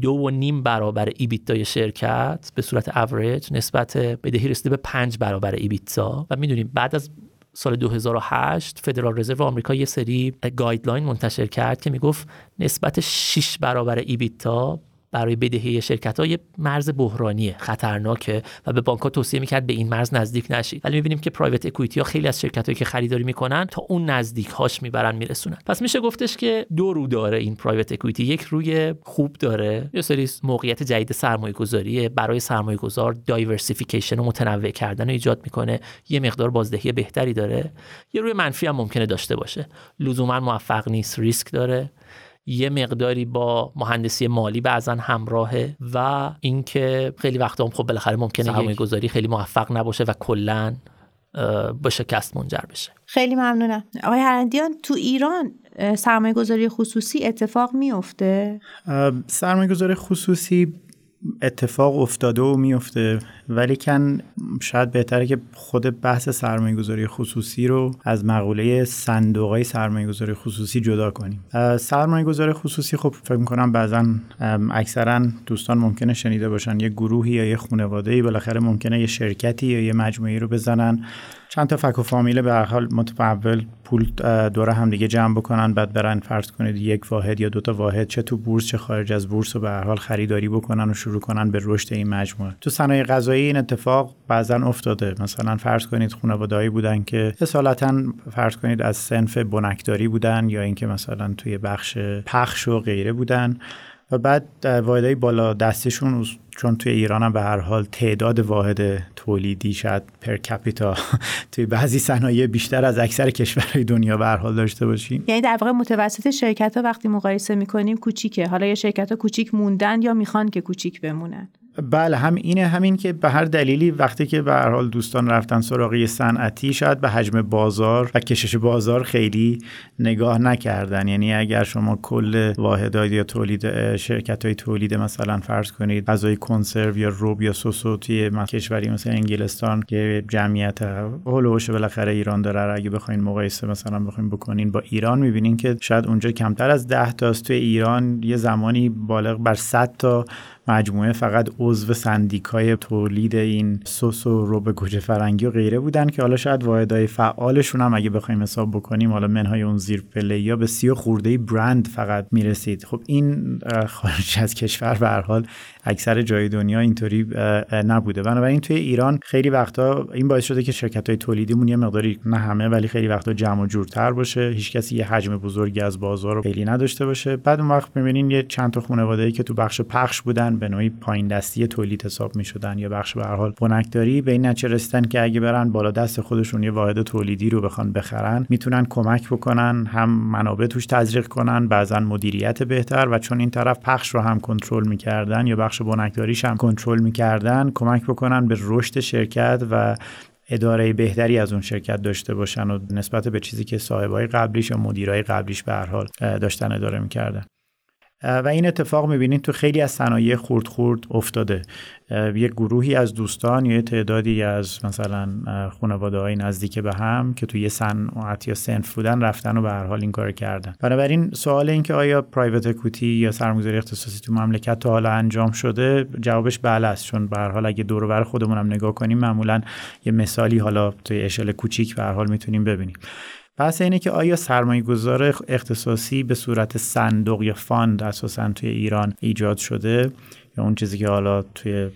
دو و نیم برابر EBITDA شرکت به صورت اوریج نسبت بدهی رسیده به پنج برابر EBITDA و می‌دونیم بعد از سال 2008 فدرال رزرو آمریکا یه سری guideline منتشر کرد که می‌گفت نسبت 6 برابر EBITDA برای بدهی شرکت ها یه مرز بحرانیه خطرناکه و به بانک ها توصیه می‌کرد به این مرز نزدیک نشید ولی می‌بینیم که private equity ها خیلی از شرکت هایی که خریداری می‌کنن تا اون نزدیک هاش می‌برن میرسونن. پس میشه گفتش که دو رو داره این private equity یک روی خوب داره یه سری موقعیت جدید سرمایه گذاریه برای سرمایه گذار diversification و متنوع کردن رو ایجاد می‌کنه. یه مقدار بازدهی بهتری داره. یه روی منفی هم ممکنه داشته باشه. لزوما موفق نیست ریسک داره. یه مقداری با مهندسی مالی بعضا همراهه و اینکه خیلی وقتا هم خب بالاخره ممکنه سرمایه گذاری خیلی موفق نباشه و کلا به شکست منجر بشه خیلی ممنونم آقای هرندیان تو ایران سرمایه گذاری خصوصی اتفاق میفته؟ سرمایه گذاری خصوصی اتفاق افتاده و میفته ولی کن شاید بهتره که خود بحث سرمایه گذاری خصوصی رو از مقوله صندوق های سرمایه گذاری خصوصی جدا کنیم. سرمایه گذاری خصوصی خب فکر می‌کنم بعضا اکثرا دوستان ممکنه شنیده باشن. یه گروهی یا یه خانواده ای بالاخره ممکنه یه شرکتی یا یه مجموعی رو بزنن. چند تا فک و فامیل به هر حال متفول پول دور هم دیگه جمع بکنن بعد برن فرض کنید یک واحد یا دوتا واحد چه تو بورس چه خارج از بورس رو به هر حال خریداری بکنن و شروع کنن به رشد این مجموعه. تو صنایع غذایی این اتفاق بعضا افتاده. مثلا فرض کنید خانواده‌ای بودن که اصالتا فرض کنید از سنف بنکداری بودن یا اینکه مثلا توی بخش پخش و غیره بودن. و بعد واحدهای بالا دستشون چون توی ایران هم به هر حال تعداد واحد تولیدی شاید پر کپیتا [LAUGHS] توی بعضی صنایع بیشتر از اکثر کشورهای دنیا به هر حال داشته باشیم. یعنی در واقع متوسط شرکت ها وقتی مقایسه می‌کنیم کوچیکه. حالا یه شرکت ها کوچیک موندن یا می‌خوان که کوچیک بمونن. بله هم اینه همین که به هر دلیلی وقتی که به هر حال دوستان رفتن سراغی صنعتی شاید به حجم بازار و کشش بازار خیلی نگاه نکردن. یعنی اگر شما کل واحدهای یا تولید شرکت های تولید مثلا فرض کنید غذای کنسرو یا روب یا سوسو توی کشوری مثل انگلستان که جمعیت هولوش بالاخره ایران داره. اگه بخواین مقایسه مثلا بخواین بکنین با ایران می‌بینین که شاید اونجا کمتر از 10 تاست. توی ایران یه زمانی بالغ بر 100 تا مجموعه فقط عضو سندیکای تولید این سس و روب گوجه فرنگی و غیره بودن که حالا شاید واحدهای فعالشون هم اگه بخوایم حساب بکنیم حالا منهای اون زیر پله یا به سی خورده برند فقط می‌رسید. خب این خارج از کشور به حال اکثر جای دنیا اینطوری نبوده. بنابراین توی ایران خیلی وقتا این باعث شده که شرکت های تولیدیمون یه مقداری نه همه ولی خیلی وقتا جمع و جورتر باشه. هیچ کسی یه حجم بزرگی از بازار رو خیلی نداشته باشه. بعد اون وقت می‌بینین یه چند تا خانواده که تو بخش پخش بودن به نوعی پایین دستی تولید حساب می شدن یا بخش به حال بنکداری به این نتیجه رسیدن که اگه برن بالا دست خودشون یه واحد تولیدی رو بخوان بخرن می‌تونن کمک بکنن هم منابع توش تزریق کنن بعضا مدیریت بهتر و چون این طرف پخش رو هم کنترل می‌کردن یا بخش بنکداریش هم کنترل می‌کردن کمک بکنن به رشد شرکت و اداره بهتری از اون شرکت داشته باشن و نسبت به چیزی که صاحبای قبلیش یا مدیرای قبلیش به هر حال داشتن اداره می‌کردن. و این اتفاق می‌بینید تو خیلی از صنایع خورد خورد افتاده. یه گروهی از دوستان یا تعدادی از مثلا خانواده های نزدیک به هم که توی یه صنعت یا سنف بودن رفتن و به هر حال این کار کردن. بنابراین سوال این که آیا پرایوت اکوتی یا سرمایه‌گذاری اختصاصی تو مملکت تا حالا انجام شده؟ جوابش بله است. چون به هر حال اگه دور بر خودمون هم نگاه کنیم معمولا یه مثالی حالا توی اشل کوچیک به هر حال می‌تونیم ببینیم. بحث اینه که آیا سرمایه گذار اختصاصی به صورت صندوق یا فاند اساسا توی ایران ایجاد شده؟ یا اون چیزی که حالا توی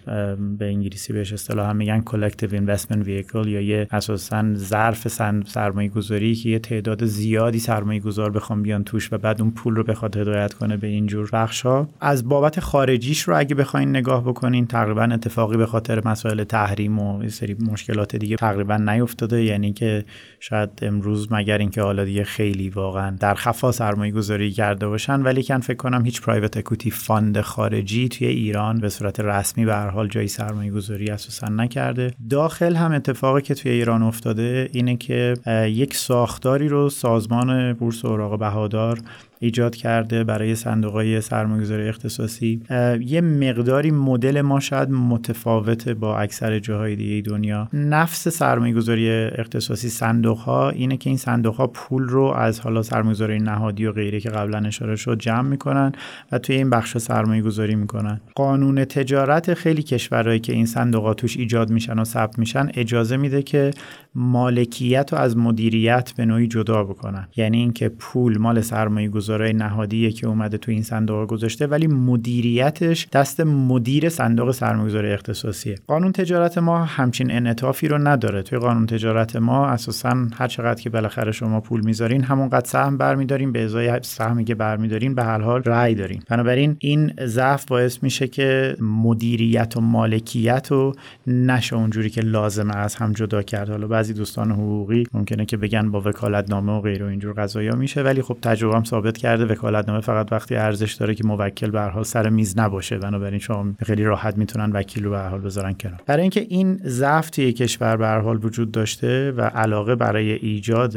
به انگلیسی بهش اصطلاحا میگن collective investment vehicle یا یه اساسا ظرف سرمایه گذاری که یه تعداد زیادی سرمایه گذار بخوام بیان توش و بعد اون پول رو بخواد هدایت کنه به اینجور ها از بابت خارجیش رو اگه بخواین نگاه بکنین تقریبا اتفاقی به خاطر مسائل تحریم و این سری مشکلات دیگه تقریبا نیفتاده. یعنی که شاید امروز مگر اینکه حالا دیگه خیلی واقعا در خفا سرمایه گذاری کرده باشن ولیکن فکر کنم هیچ private equity fund خارجی توی ایران به صورت رسمی به هر حال جایی سرمایه گذاری اساسا نکرده. داخل هم اتفاقی که توی ایران افتاده اینه که یک ساختاری رو سازمان بورس اوراق بهادار ایجاد کرده برای صندوق های سرمایه‌گذاری اختصاصی. یه مقداری مدل ما شاید متفاوت با اکثر جاهای دیگه دنیا. نفس سرمایه‌گذاری اختصاصی صندوق ها اینه که این صندوق ها پول رو از حالا سرمایه‌گذاری نهادی و غیره که قبلا اشاره شد جمع می‌کنن و توی این بخش سرمایه گذاری می‌کنن. قانون تجارت خیلی کشورهایی که این صندوق توش ایجاد میشن و ثبت میشن اجازه میده که مالکیت رو از مدیریت به نوعی جدا بکنن. یعنی اینکه پول مال سرمایه گذارای نهادیه که اومده تو این صندوق گذاشته ولی مدیریتش دست مدیر صندوق سرمایه‌گذاری اختصاصیه. قانون تجارت ما همچین انعطافی رو نداره. توی قانون تجارت ما اساسا هر چقدر که بالاخره شما پول می‌ذارین همونقدر سهم برمیدارین به ازای سهمی که برمیدارین به هر حال رأی دارین. بنابراین این ضعف باعث میشه که مدیریت و مالکیت و نشه اونجوری که لازمه از هم جدا کرد. حالا بعضی دوستان حقوقی ممکنه که بگن با وکالتنامه و غیر و اینجور قضايا میشه ولی خب تجربه هم ثابت کرده وکالتنامه فقط وقتی ارزش داره که موکل به حال سر میز نباشه. بنابراین شما خیلی راحت می‌تونن وکیل رو به حال بذارن کنار. برای اینکه این ضعف توی کشور به حال وجود داشته و علاقه برای ایجاد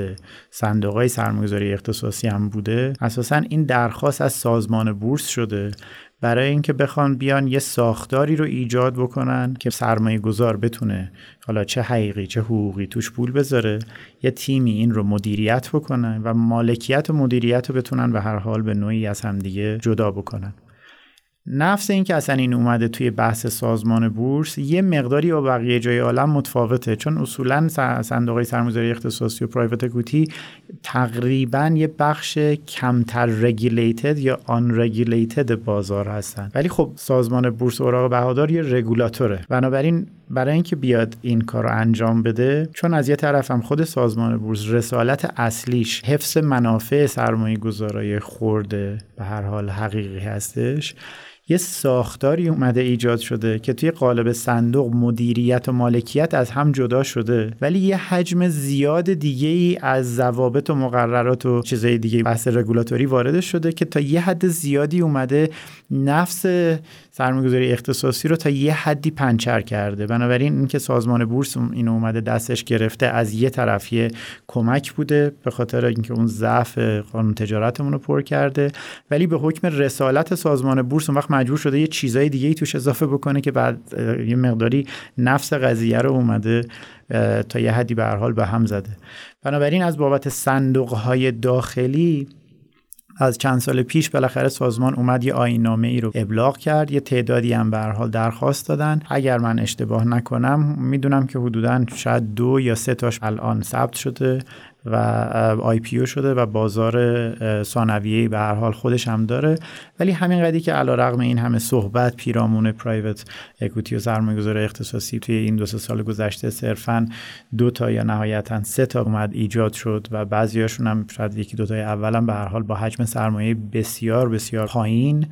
صندوق سرمایه‌گذاری اختصاصی هم بوده اساسا این درخواست از سازمان بورس شده برای اینکه بخوان بیان یه ساختاری رو ایجاد بکنن که سرمایه گذار بتونه حالا چه حقیقی چه حقوقی توش پول بذاره یه تیمی این رو مدیریت بکنن و مالکیت و مدیریت رو بتونن به هر حال به نوعی از همدیگه جدا بکنن. نفس این که اصلا این اومده توی بحث سازمان بورس یه مقداری با بقیه جای عالم متفاوته. چون اصولا صندوق سرمایه‌گذاری اختصاصی و پرایوت اکوتی تقریبا یه بخش کمتر رگولیتد یا آن رگولیتد بازار هستن. ولی خب سازمان بورس اوراق بهادار یه رگولاتوره. بنابراین برای اینکه بیاد این کار رو انجام بده چون از یه طرف هم خود سازمان بورس رسالت اصلیش حفظ منافع سرمایه گذارای خورده به هر حال حقیقی هستش. یه ساختاری اومده ایجاد شده که توی قالب صندوق مدیریت و مالکیت از هم جدا شده ولی یه حجم زیاد دیگه ای از ضوابط و مقررات و چیزای دیگه بحث رگولاتوری وارد شده که تا یه حد زیادی اومده نفس سرمایه‌گذاری اختصاصی رو تا یه حدی پنچر کرده. بنابراین اینکه سازمان بورس اینو اومده دستش گرفته از یه طرف کمک بوده به خاطر اینکه اون ضعف قانون تجارتمون رو پر کرده ولی به حکم رسالت سازمان بورس اون وقت مجبور شده یه چیزای دیگه ای توش اضافه بکنه که بعد یه مقداری نفس قضیه رو اومده تا یه حدی به هر حال به هم زده. بنابراین از بابت صندوق های داخلی از چند سال پیش بالاخره سازمان اومد یه آینامه ای رو ابلاغ کرد یه تعدادی هم به حال درخواست دادن. اگر من اشتباه نکنم می‌دونم که حدودا شاید دو یا سه تاش الان ثبت شده. و آی پی شده و بازار ثانویه به هر حال خودش هم داره. ولی همین قدی که علا رقم این همه صحبت پیرامون پرایوت اکوتی و سرمایه‌گذار اختصاصی توی این دو سال گذشته صرفا دو تا یا نهایتا سه تا اومد ایجاد شد و بعضیاشون هم شاید یکی دو تای اولم به هر حال با حجم سرمایه بسیار بسیار پایین.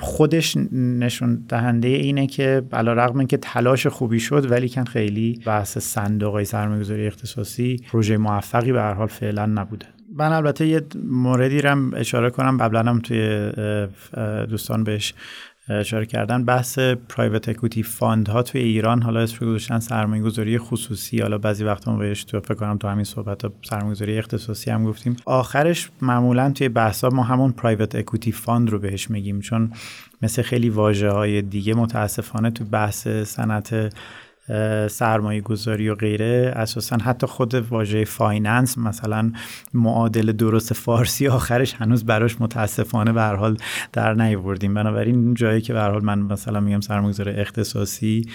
خودش نشون دهنده اینه که علی‌رغم که تلاش خوبی شد ولیکن خیلی بحث صندوق سرمایه‌گذاری اختصاصی پروژه موفقی به هر حال فعلا نبوده. من البته یه موردی رم اشاره کنم. قبلا هم توی دوستان بهش اشاره کردن بحث private equity fund ها توی ایران حالا اسم گذاشتن سرمایه گذاری خصوصی حالا بعضی وقتا ما بهش تو فکر کنم تو همین صحبت سرمایه گذاری اختصاصی هم گفتیم. آخرش معمولا توی بحث ها ما همون private equity fund رو بهش میگیم چون مثل خیلی واژه های دیگه متاسفانه تو بحث صنعت سرمایه گذاری و غیره اساسا حتی خود واژه finance مثلا معادل درست فارسی آخرش هنوز براش متاسفانه به حال در نیاوردیم. بنابراین جایی که به حال من مثلا میگم سرمایه‌گذاری اختصاصی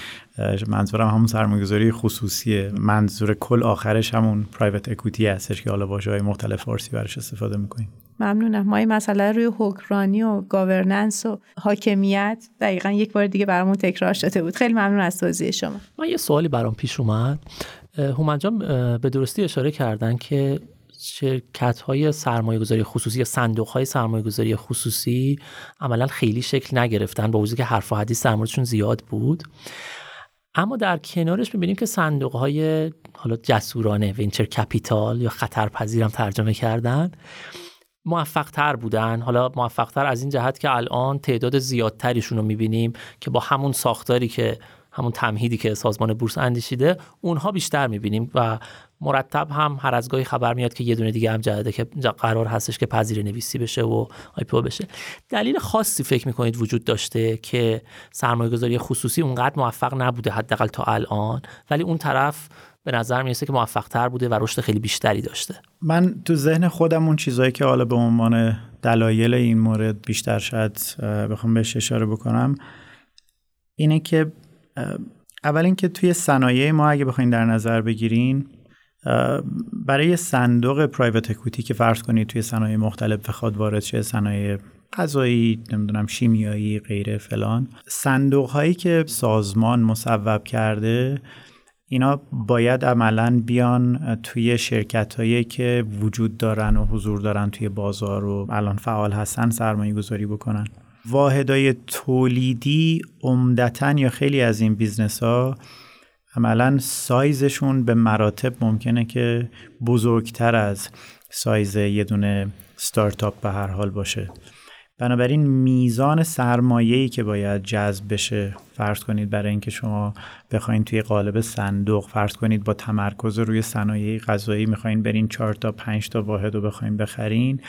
منظورم همون سرمایه‌گذاری خصوصیه. منظور کل آخرش همون private equity هستش که حالا واژه‌های مختلف فارسی براش استفاده می‌کنیم. ممنونم. ما این مسئله روی حکمرانی و governance و حاکمیت دقیقا یک بار دیگه برامون تکرار شده بود. خیلی ممنون از توضیح شما. من یه سوالی برام پیش اومد. هومن جان به درستی اشاره کردن که شرکت های سرمایه گذاری خصوصی یا صندوق های سرمایه گذاری خصوصی عملا خیلی شکل نگرفتن با وجود که حرف و حدیث در موردشون زیاد بود. اما در کنارش می‌بینیم که صندوق های حالا جسورانه venture capital یا خطرپذیرم ترجمه کردن. موفق تر بودن. حالا موفق تر از این جهت که الان تعداد زیادتریشون رو می‌بینیم که با همون ساختاری که همون تمهیدی که سازمان بورس اندیشیده اونها بیشتر می‌بینیم و مرتب هم هر از گاهی خبر میاد که یه دونه دیگه هم جهده که قرار هستش که پذیر نویسی بشه و آیپو بشه. دلیل خاصی فکر می‌کنید وجود داشته که سرمایه گذاری خصوصی اونقدر موفق نبوده حداقل تا الان ولی اون طرف به نظر می‌رسه که موفق تر بوده و رشد خیلی بیشتری داشته. من تو ذهن خودم اون چیزهایی که حالا به عنوان دلایل این مورد بیشتر شاید بخوام بهش اشاره بکنم اینه که اول اینکه توی صنایع ما اگه بخواین در نظر بگیرین برای صندوق پرایوت اکویتی که فرض کنید توی صنایع مختلف بخواد وارد شه صنایع غذایی نمی‌دونم شیمیایی غیره فلان صندوق هایی که سازمان مصوب کرده اینا باید عملا بیان توی شرکت هایی که وجود دارن و حضور دارن توی بازار و الان فعال هستن سرمایه گذاری بکنن. واحدای تولیدی عمدتا یا خیلی از این business ها عملا سایزشون به مراتب ممکنه که بزرگتر از سایز یه دونه استارتاپ به هر حال باشه. بنابراین میزان سرمایه‌ای که باید جذب بشه فرض کنید برای اینکه شما بخواین توی قالب صندوق فرض کنید با تمرکز روی صنایع غذایی می‌خواین برین 4 تا 5 تا واحد رو بخواین بخرین.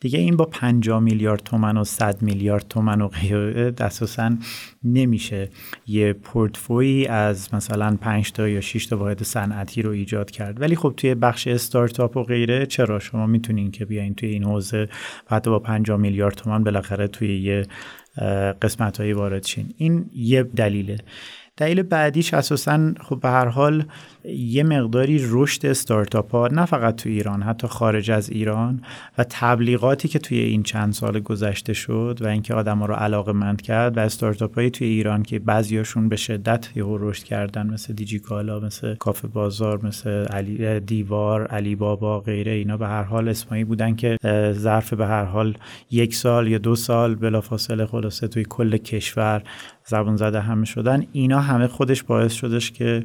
دیگه این با 50 میلیارد تومن و 100 میلیارد تومن و غیره اساسا نمیشه. یه پورتفوی از مثلا 5 تا یا 6 تا واحد صنعتی رو ایجاد کرد. ولی خب توی بخش استارتاپ و غیره چرا؟ شما می‌تونین که بیاین توی این حوزه حتی با 50 میلیارد تومن بالاخره توی یه قسمت هایی وارد این یه دلیله. دلیل بعدیش اساسا خب به هر حال یه مقداری رشد استارتاپ ها نه فقط تو ایران حتی خارج از ایران و تبلیغاتی که توی این چند سال گذشته شد و اینکه آدم ها رو علاقه مند کرد و استارتاپ های توی ایران که بعضیاشون به شدت یهو رشد کردن مثل دیجیکالا مثل کافه بازار مثل علی دیوار علی بابا غیره اینا به هر حال اسمایی بودن که ظرف به هر حال یک سال یا دو سال بلافاصله خلاصه توی کل کشور زبون زده همه شدن. اینا همه خودش باعث شدش که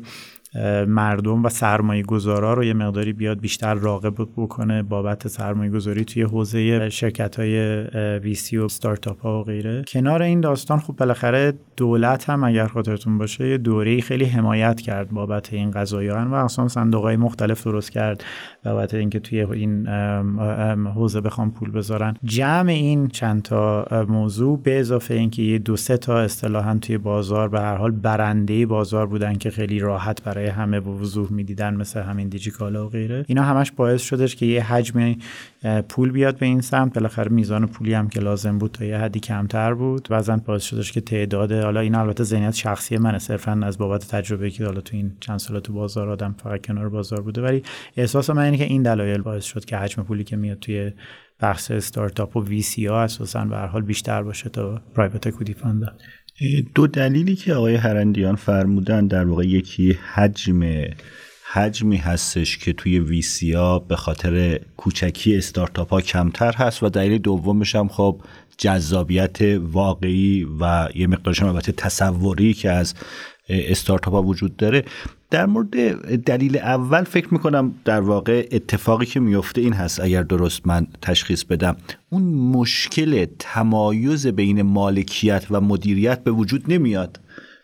مردم و سرمایه گذارا رو یه مقداری بیاد بیشتر راقب بکنه بابت سرمایه گذاری توی حوزه شرکت های ویسی و ستارتاپ ها و غیره. کنار این داستان خب بالاخره دولت هم اگر خاطرتون باشه یه دوره خیلی حمایت کرد بابت این قضایان و اصلا صندوق های مختلف درست کرد بابت اینکه توی این حوزه بخوام پول بذارن. جمع این چند تا موضوع به اضافه اینکه یه دو سه تا اصطلاحا توی بازار به هر حال برنده بازار بودن که خیلی راحت برای همه به وضوح می‌دیدن مثل همین دیجیکالا و غیره. اینا همش باعث شدش که یه حجم پول بیاد به این سمت. بالاخره میزان پولی هم که لازم بود تا یه حدی کمتر بود. بعضا باعث شدش که تعداد حالا این البته ذهنیت شخصی منه. صرفا از بابت تجربه که حالا تو این چند سال تو بازار آدم فقط کنار بازار بوده. ولی احساس من اینه که این دلایل باعث شد که حجم پولی که میاد توی بخش استارتاپ و VC ها اساسا به حال بیشتر باشه تا private equity fund. دو دلیلی که آقای هرندیان فرمودن در واقع یکی حجم حجمی هستش که توی ویسیا به خاطر کوچکی استارتاپ ها کمتر هست و دلیل دومش هم خب جذابیت واقعی و یه مقدارش هم البته تصوری که از استارتاپ ها وجود داره. در مورد دلیل اول فکر می‌کنم در واقع اتفاقی که میفته این هست اگر درست من تشخیص بدم اون مشکل تمایز بین مالکیت و مدیریت به وجود نمیاد.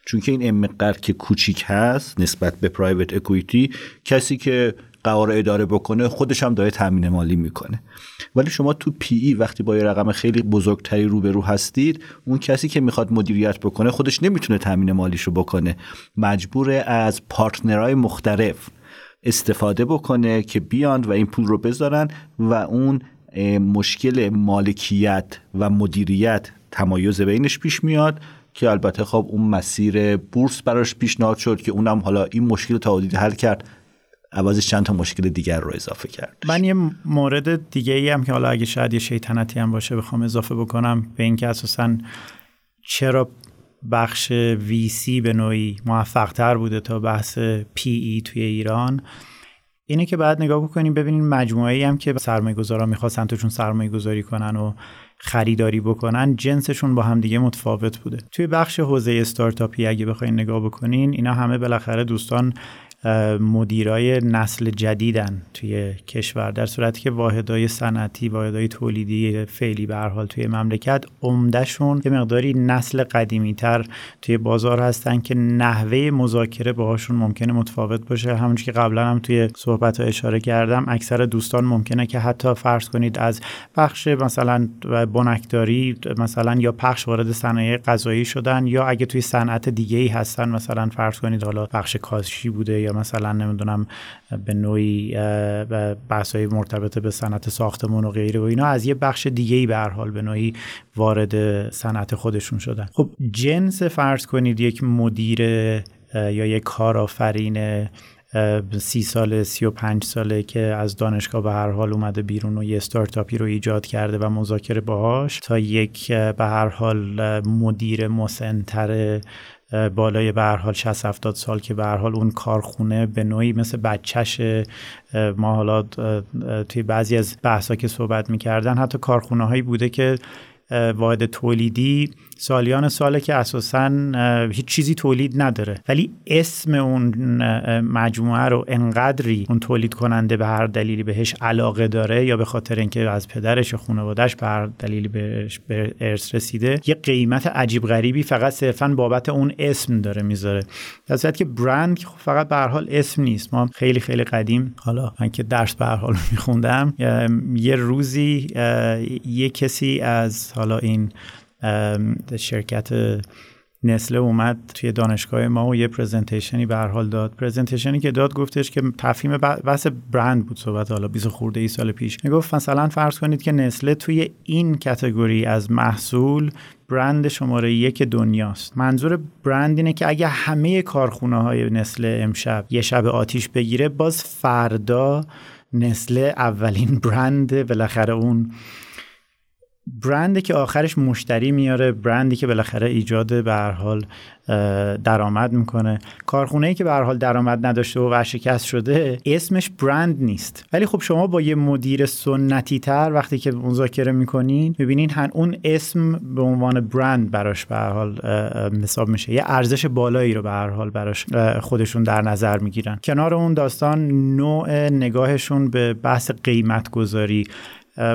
چون که این امقدر که کوچیک هست نسبت به پرایوت اکویتی کسی که قرار اداره بکنه خودش هم داره تامین مالی می‌کنه. ولی شما تو پی ای وقتی با یه رقم خیلی بزرگتری روبرو هستید اون کسی که می‌خواد مدیریت بکنه خودش نمی‌تونه تامین مالیش رو بکنه. مجبور از پارتنرهای مختلف استفاده بکنه که بیاند و این پول رو بذارن و اون مشکل مالکیت و مدیریت تمایز بینش پیش میاد که البته خب اون مسیر بورس براش پیشنهاد شد که اونم حالا این مشکل تا حل کرد. عوضش چند تا مشکل دیگر رو اضافه کرد. من یه مورد دیگه ای هم که حالا اگه شاید یه شیطنتی هم باشه بخوام اضافه بکنم به اینکه اساسا چرا بخش ویسی به نوعی موفق تر بوده تا بحث پی ای توی ایران اینه که بعد نگاه بکنیم ببینیم مجموعه ای هم که سرمایه گذارا می‌خواستن توشون سرمایه گذاری کنن و خریداری بکنن جنسشون با هم دیگه متفاوت بوده. توی بخش حوزه استارتاپی اگه بخواین نگاه بکنین اینا همه بالاخره دوستان مدیرای نسل جدیدن توی کشور در صورتی که واحدهای صنعتی واحدهای تولیدی فعلی به هر حال توی مملکت عمدهشون یه مقداری نسل قدیمی تر توی بازار هستن که نحوه مذاکره باهاشون ممکنه متفاوت باشه. همونش که قبلا هم توی صحبت ها اشاره کردم اکثر دوستان ممکنه که حتی فرض کنید از بخش مثلا بنکداری مثلا یا پخش وارد صنایع غذایی شدن یا اگه توی صنعت دیگه ای هستن مثلا فرض کنید حالا بخش کاشی بوده یا مثلا نمی‌دونم به نوعی بحث های مرتبط به صنعت ساختمون و غیره و اینا از یه بخش دیگه ای به حال به نوعی وارد صنعت خودشون شدن. خب جنس فرض کنید یک مدیر یا یک کارآفرین سی ساله سی و پنج ساله که از دانشگاه به هر حال اومده بیرون و یه ستارتاپی رو ایجاد کرده و مذاکره باهاش تا یک به هر حال مدیر مسنتر بالای به حال 60 70 سال که به حال اون کارخونه به نوعی مثل بچهش ما حالا توی بعضی از بحثا که صحبت می‌کردن حتی کارخونه هایی بوده که واحد تولیدی سالیان ساله که اساسا هیچ چیزی تولید نداره. ولی اسم اون مجموعه رو انقدری اون تولید کننده به هر دلیلی بهش علاقه داره یا به خاطر اینکه از پدرش و خانوادهش به هر دلیلی بهش به ارث رسیده یه قیمت عجیب غریبی فقط صرفا بابت اون اسم داره می‌ذاره. در صورتی که برند خب فقط به هر حال اسم نیست. ما خیلی خیلی قدیم حالا من که درس به هر حال میخوندم یه روزی یه کسی از حالا این شرکت نسله اومد توی دانشگاه ما و یه پرزنتیشنی به حال داد. پرزنتیشنی که داد گفتش که تفهیم بحث برند بود صحبت. حالا 20 خورده ای سال پیش. می‌گفت مثلا فرض کنید که نسله توی این کتگوری از محصول برند شماره یک دنیاست. منظور برند اینه که اگه همه کارخونه های نسل امشب یه شب آتیش بگیره باز فردا نسل اولین برند بالاخره اون برندی که آخرش مشتری میاره برندی که بالاخره ایجاد به هر حال درآمد می‌کنه. کارخونه ای که به هر حال درآمد نداشته و ورشکست شده اسمش برند نیست. ولی خب شما با یه مدیر سنتی تر وقتی که مذاکره می‌کنین می‌بینین هن اون اسم به عنوان برند براش به هر حال حساب میشه. یه ارزش بالایی رو به هر حال براش خودشون در نظر می‌گیرن. کنار اون داستان نوع نگاهشون به بحث قیمت گذاری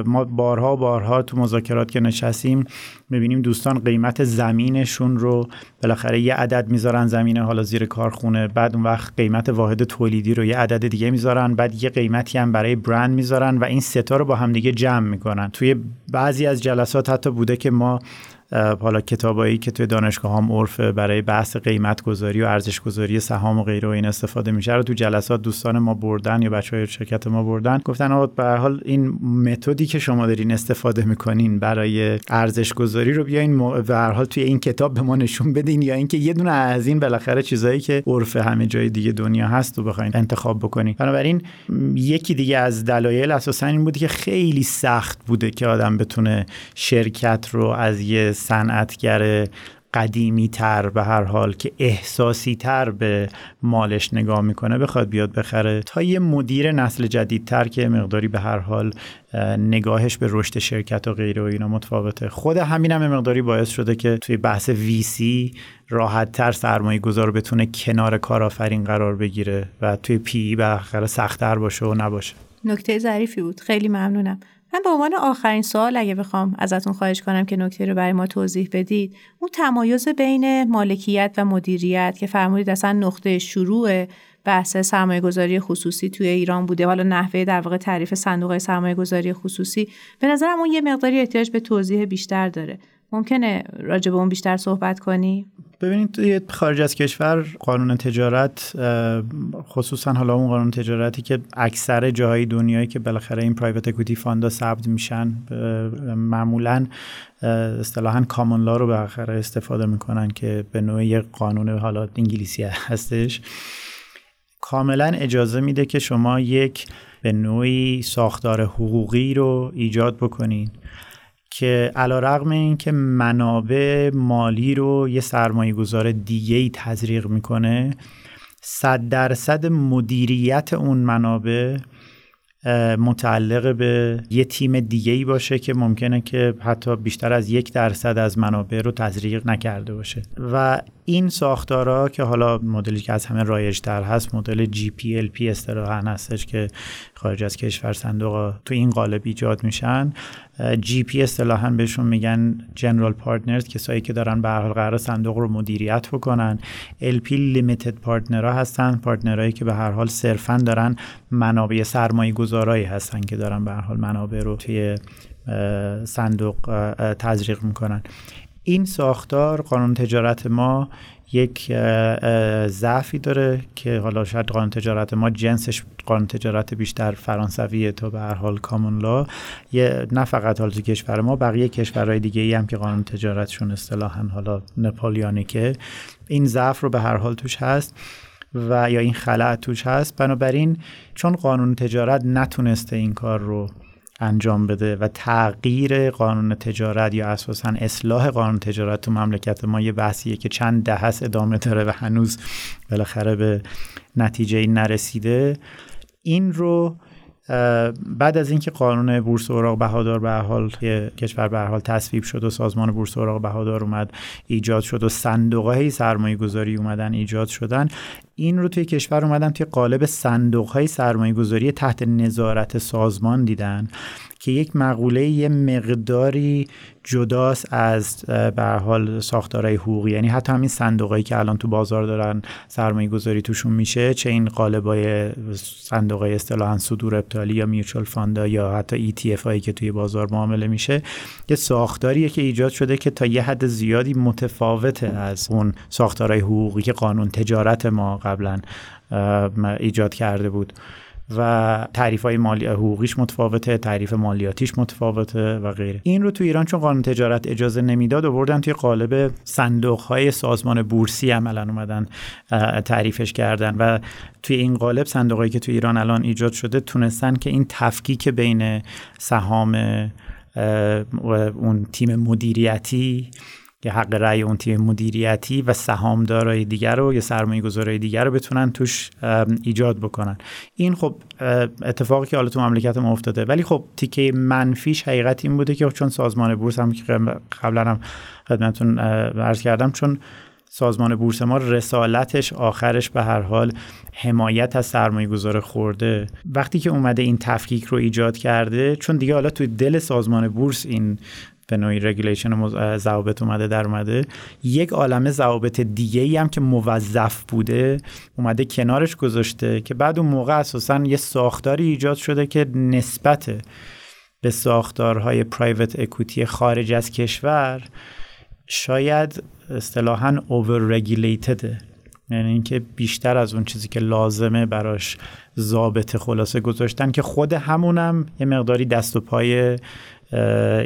ما بارها بارها تو مذاکرات که نشستیم می‌بینیم دوستان قیمت زمینشون رو بالاخره یه عدد می‌ذارن زمین حالا زیر کارخونه بعد اون وقت قیمت واحد تولیدی رو یه عدد دیگه می‌ذارن بعد یه قیمتی هم برای برند می‌ذارن و این ستا رو با همدیگه جمع می‌کنن. توی بعضی از جلسات حتی بوده که ما حالا کتابایی که توی دانشگاه هم عرف برای بحث قیمت گذاری و ارزش گذاری سهام و غیره و این استفاده میشه رو تو جلسات دوستان ما بردن یا بچه های شرکت ما بردن. گفتن آقا به حال این متدی که شما دارین استفاده می‌کنین برای ارزش گذاری رو بیاین به هر حال توی این کتاب به ما نشون بدین یا اینکه یه دونه از این بالاخره چیزایی که عرف همه جای دیگه دنیا هست و بخواین انتخاب بکنین. بنابراین یکی دیگه از دلایل اساسا این بودی که خیلی سخت بوده که آدم بتونه شرکت رو از یه صنعتگر قدیمی تر به هر حال که احساسی تر به مالش نگاه می‌کنه بخواد بیاد بخره. تا یه مدیر نسل جدیدتر که مقداری به هر حال نگاهش به رشد شرکت و غیره و اینا متفاوته. خود همین هم مقداری باعث شده که توی بحث ویسی راحت تر سرمایه گذار بتونه کنار کارآفرین قرار بگیره و توی پی به سختتر باشه و نباشه. نکته ظریفی بود. خیلی ممنونم. من به عنوان آخرین سوال اگه بخوام ازتون خواهش کنم که نکته رو برای ما توضیح بدید اون تمایز بین مالکیت و مدیریت که فرمودید اصلا نقطه شروع بحث سرمایه گذاری خصوصی توی ایران بوده حالا نحوه در واقع تعریف صندوق سرمایه گذاری خصوصی به نظرم اون یه مقداری احتیاج به توضیح بیشتر داره ممکنه راجع به اون بیشتر صحبت کنی؟ ببینید توی خارج از کشور قانون تجارت خصوصا حالا اون قانون تجارتی که اکثر جاهای دنیایی که بالاخره این پرایوت اکویتی فاندا ثبت میشن معمولا اصطلاحا کامون لا رو بالاخره استفاده می‌کنن که به نوعی قانون حالا انگلیسی هستش. کاملا اجازه میده که شما یک به نوعی ساختار حقوقی رو ایجاد بکنین. که علا رقم این که منابع مالی رو یه سرمایه گذار دیگه ای تزریق می‌کنه صد درصد مدیریت اون منابع متعلق به یه تیم دیگه ای باشه که ممکنه که حتی بیشتر از یک درصد از منابع رو تزریق نکرده باشه. و این ساختارها که حالا مدلی که از همه رایجتر هست مدل GPLP اصطلاحا هستش که خارج از کشور صندوق تو این قالب ایجاد میشن. GP اصطلاحا بهشون میگن جنرال پارتنرز کسایی که دارن به هر قرار صندوق رو مدیریت بکنن. LP لیمیتد پارتنرها هستن پارتنرهایی که به هر حال صرفا دارن منابع سرمایه گذارایی هستن که دارن به هر حال منابع رو توی صندوق تزریق می‌کنن. این ساختار قانون تجارت ما یک ضعفی داره که حالا شاید قانون تجارت ما جنسش قانون تجارت بیشتر فرانسویه تا به هر حال کامون لا یه نه فقط حال کشور ما بقیه کشورهای دیگه ای هم که قانون تجارتشون اصطلاحا حالا نپالیانیکه. این ضعف رو به هر حال توش هست و یا این خلع توش هست. بنابراین چون قانون تجارت نتونسته این کار رو انجام بده و تغییر قانون تجارت یا اساسا اصلاح قانون تجارت تو مملکت ما یه بحثیه که چند ده هست ادامه داره و هنوز بالاخره به نتیجه نرسیده. این رو بعد از اینکه قانون بورس اوراق بهادار به حال کشور به حال تصویب شد و سازمان بورس اوراق بهادار اومد ایجاد شد و صندوق های سرمایه گذاری اومدن ایجاد شدن این رو توی کشور اومدن توی قالب صندوق های سرمایه گذاری تحت نظارت سازمان دیدن. که یک مقوله یه مقداری جداست از به حال ساختارهای حقوقی. یعنی حتی همین صندوقایی که الان تو بازار دارن سرمایه گذاری توشون میشه چه این قالبای صندوقای اصطلاحا صدور ابطالی یا میوچوال فاندا یا حتی ETF هایی که توی بازار معامله میشه یه ساختاریه که ایجاد شده که تا یه حد زیادی متفاوته از اون ساختارهای حقوقی که قانون تجارت ما قبلا ایجاد کرده بود. و تعریف های مالی حقوقیش متفاوته تعریف مالیاتیش متفاوته و غیره. این رو تو ایران چون قانون تجارت اجازه نمی‌داد آوردن توی قالب صندوق های سازمان بورسی عملا اومدن تعریفش کردن و توی این قالب صندوقایی که تو ایران الان ایجاد شده تونستن که این تفکیک بین سهام اون تیم مدیریتی که حق رأی اون تیم مدیریتی و سهامدارای دیگر رو یا سرمایه گذارای دیگر رو بتونن توش ایجاد بکنن. این خب اتفاقی که حالا تو مملکت ما افتاده. ولی خب تیکه منفیش حقیقت این بوده که چون سازمان بورس هم که قبلا هم خدمتتون عرض کردم چون سازمان بورس ما رسالتش آخرش به هر حال حمایت از سرمایه گذار خورده. وقتی که اومده این تفکیک رو ایجاد کرده چون دیگه حالا توی دل سازمان بورس این به نوعی regulation ضوابط اومده در اومده. یک عالمه ضوابط دیگه ای هم که موظف بوده اومده کنارش گذاشته که بعد اون موقع اساسا یه ساختاری ایجاد شده که نسبت به ساختارهای private equity خارج از کشور شاید اصطلاحا over یعنی اینکه بیشتر از اون چیزی که لازمه براش ضابط خلاصه گذاشتن که خود همونم یه مقداری دست و پای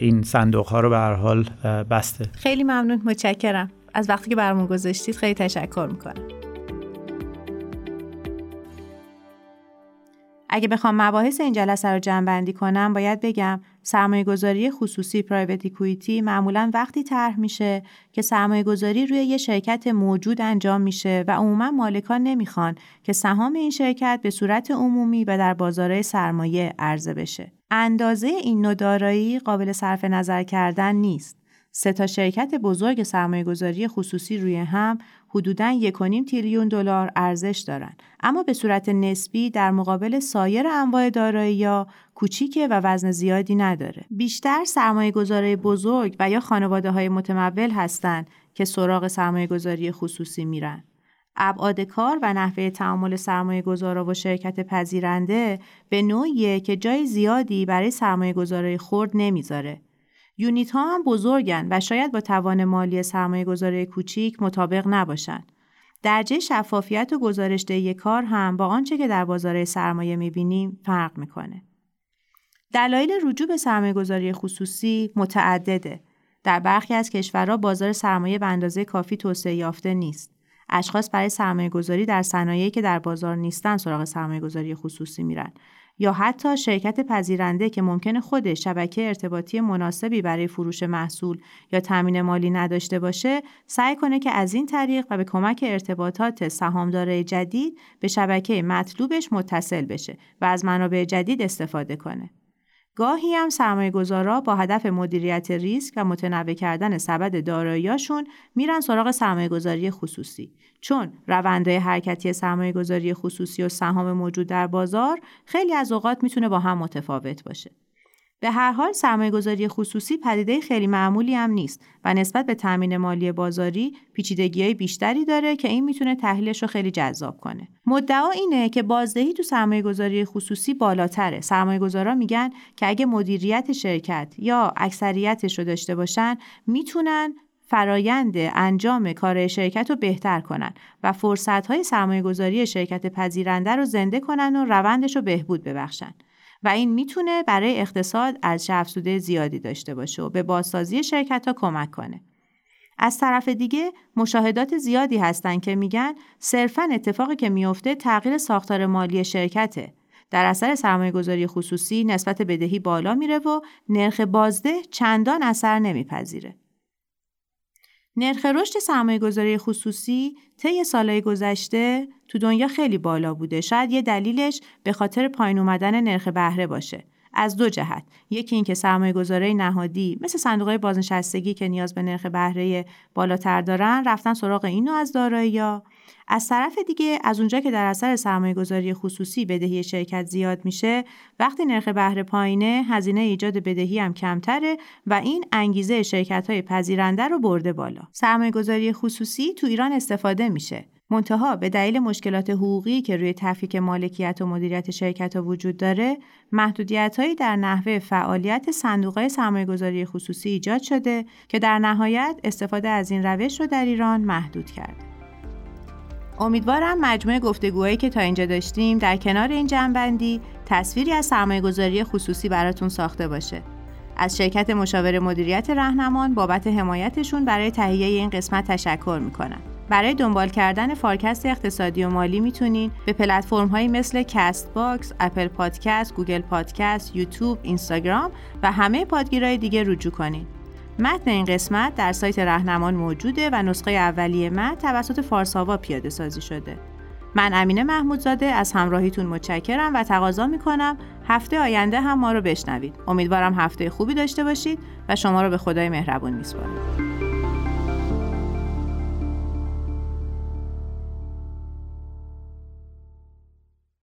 این صندوق ها رو به هر حال بسته. خیلی ممنون متشکرم. از وقتی که برامون گذاشتید خیلی تشکر می‌کنم. اگه بخوام مباحث این جلسه رو جمع بندی کنم باید بگم سرمایه گذاری خصوصی پرایوت کویتی معمولا وقتی طرح میشه که سرمایه گذاری روی یه شرکت موجود انجام میشه و عموما مالکان نمی‌خوان که سهام این شرکت به صورت عمومی و در بازارهای سرمایه عرضه بشه. اندازه این نوع دارایی قابل صرف نظر کردن نیست. سه تا شرکت بزرگ سرمایه گذاری خصوصی روی هم حدوداً 1.5 تریلیون دلار ارزش دارند اما به صورت نسبی در مقابل سایر انواع دارایی کوچیکه و وزن زیادی نداره. بیشتر سرمایه گذاره بزرگ و یا خانواده های متمول هستند که سراغ سرمایه گذاری خصوصی میرن. ابعاد کار و نحوه تعامل سرمایه گذارا و شرکت پذیرنده به نوعیه که جای زیادی برای سرمایه گذاره خورد نمی‌ذاره. یونیت ها هم بزرگن و شاید با توان مالی سرمایه گذاره کوچیک مطابق نباشند. درجه شفافیت و گزارشدهی کار هم با آنچه که در بازار سرمایه می‌بینیم فرق می‌کنه. دلایل رجوع به سرمایه گذاری خصوصی متعدده. در برخی از کشورها بازار سرمایه به اندازه کافی توسعه یافته نیست. اشخاص برای سرمایه گذاری در صنایعی که در بازار نیستن سراغ سرمایه گذاری خصوصی میرن یا حتی شرکت پذیرنده که ممکن خود شبکه ارتباطی مناسبی برای فروش محصول یا تامین مالی نداشته باشه سعی کنه که از این طریق و به کمک ارتباطات سهامدار جدید به شبکه مطلوبش متصل بشه و از منابع جدید استفاده کنه. گاهی هم سرمایه با هدف مدیریت ریسک و متنوع کردن سبد داراییاشون میرن سراغ سرمایه گذاری خصوصی چون روندهای حرکتی سرمایه گذاری خصوصی و سهام موجود در بازار خیلی از اوقات می‌تونه با هم متفاوت باشه. به هر حال سرمایه گذاری خصوصی پدیده خیلی معمولی هم نیست و نسبت به تامین مالی بازاری پیچیدگی های بیشتری داره که این می‌تونه تحلیلش رو خیلی جذاب کنه. مدعا اینه که بازدهی تو سرمایه گذاری خصوصی بالاتره. سرمایه گذارا میگن که اگه مدیریت شرکت یا اکثریتش رو داشته باشن می‌تونن فرایند انجام کار شرکت رو بهتر کنن و فرصت های سرمایه گذاری شرکت پذیرنده رو زنده کنن و روندش رو بهبود ببخشن. و این می‌تونه برای اقتصاد از افزوده زیادی داشته باشه و به بازسازی شرکت ها کمک کنه. از طرف دیگه مشاهدات زیادی هستن که میگن صرفا اتفاقی که میفته تغییر ساختار مالی شرکته. در اثر سرمایه گذاری خصوصی نسبت بدهی بالا میره و نرخ بازده چندان اثر نمیپذیره. نرخ رشد سرمایه گذاری خصوصی طی سالهای گذشته تو دنیا خیلی بالا بوده. شاید یه دلیلش به خاطر پایین اومدن نرخ بهره باشه. از دو جهت یکی اینکه سرمایه گذاره نهادی مثل صندوق بازنشستگی که نیاز به نرخ بهره بالاتر دارن رفتن سراغ اینو از دارایی از طرف دیگه از اونجا که در اثر سرمایه گذاری خصوصی بدهی شرکت زیاد میشه وقتی نرخ بهره پایینه هزینه ایجاد بدهی هم کمتره و این انگیزه شرکت های پذیرنده رو برده بالا. سرمایه گذاری خصوصی تو ایران استفاده میشه. منتها به دلیل مشکلات حقوقی که روی تفکیک مالکیت و مدیریت شرکت ها وجود داره محدودیت هایی در نحوه فعالیت صندوق سرمایه گذاری خصوصی ایجاد شده که در نهایت استفاده از این روش رو در ایران محدود کرده. امیدوارم مجموعه گفتگوهایی که تا اینجا داشتیم در کنار این جمع‌بندی تصویری از سرمایه گذاری خصوصی براتون ساخته باشه. از شرکت مشاور مدیریت رهنمان بابت حمایتشون برای تهیه این قسمت تشکر می‌کنم. برای دنبال کردن فارکست اقتصادی و مالی می‌تونین به پلتفرم هایی مثل Castbox، Apple Podcast، Google Podcast، یوتیوب، اینستاگرام و همه پادگیرهای دیگه رجوع کنین. متن این قسمت در سایت رهنمان موجوده و نسخه اولیه متن توسط فارساوا پیاده سازی شده. من امینه محمودزاده از همراهیتون متشکرم و تقاضا می‌کنم هفته آینده هم ما رو بشنوید. امیدوارم هفته خوبی داشته باشید و شما رو به خدای مهربون میسپارم.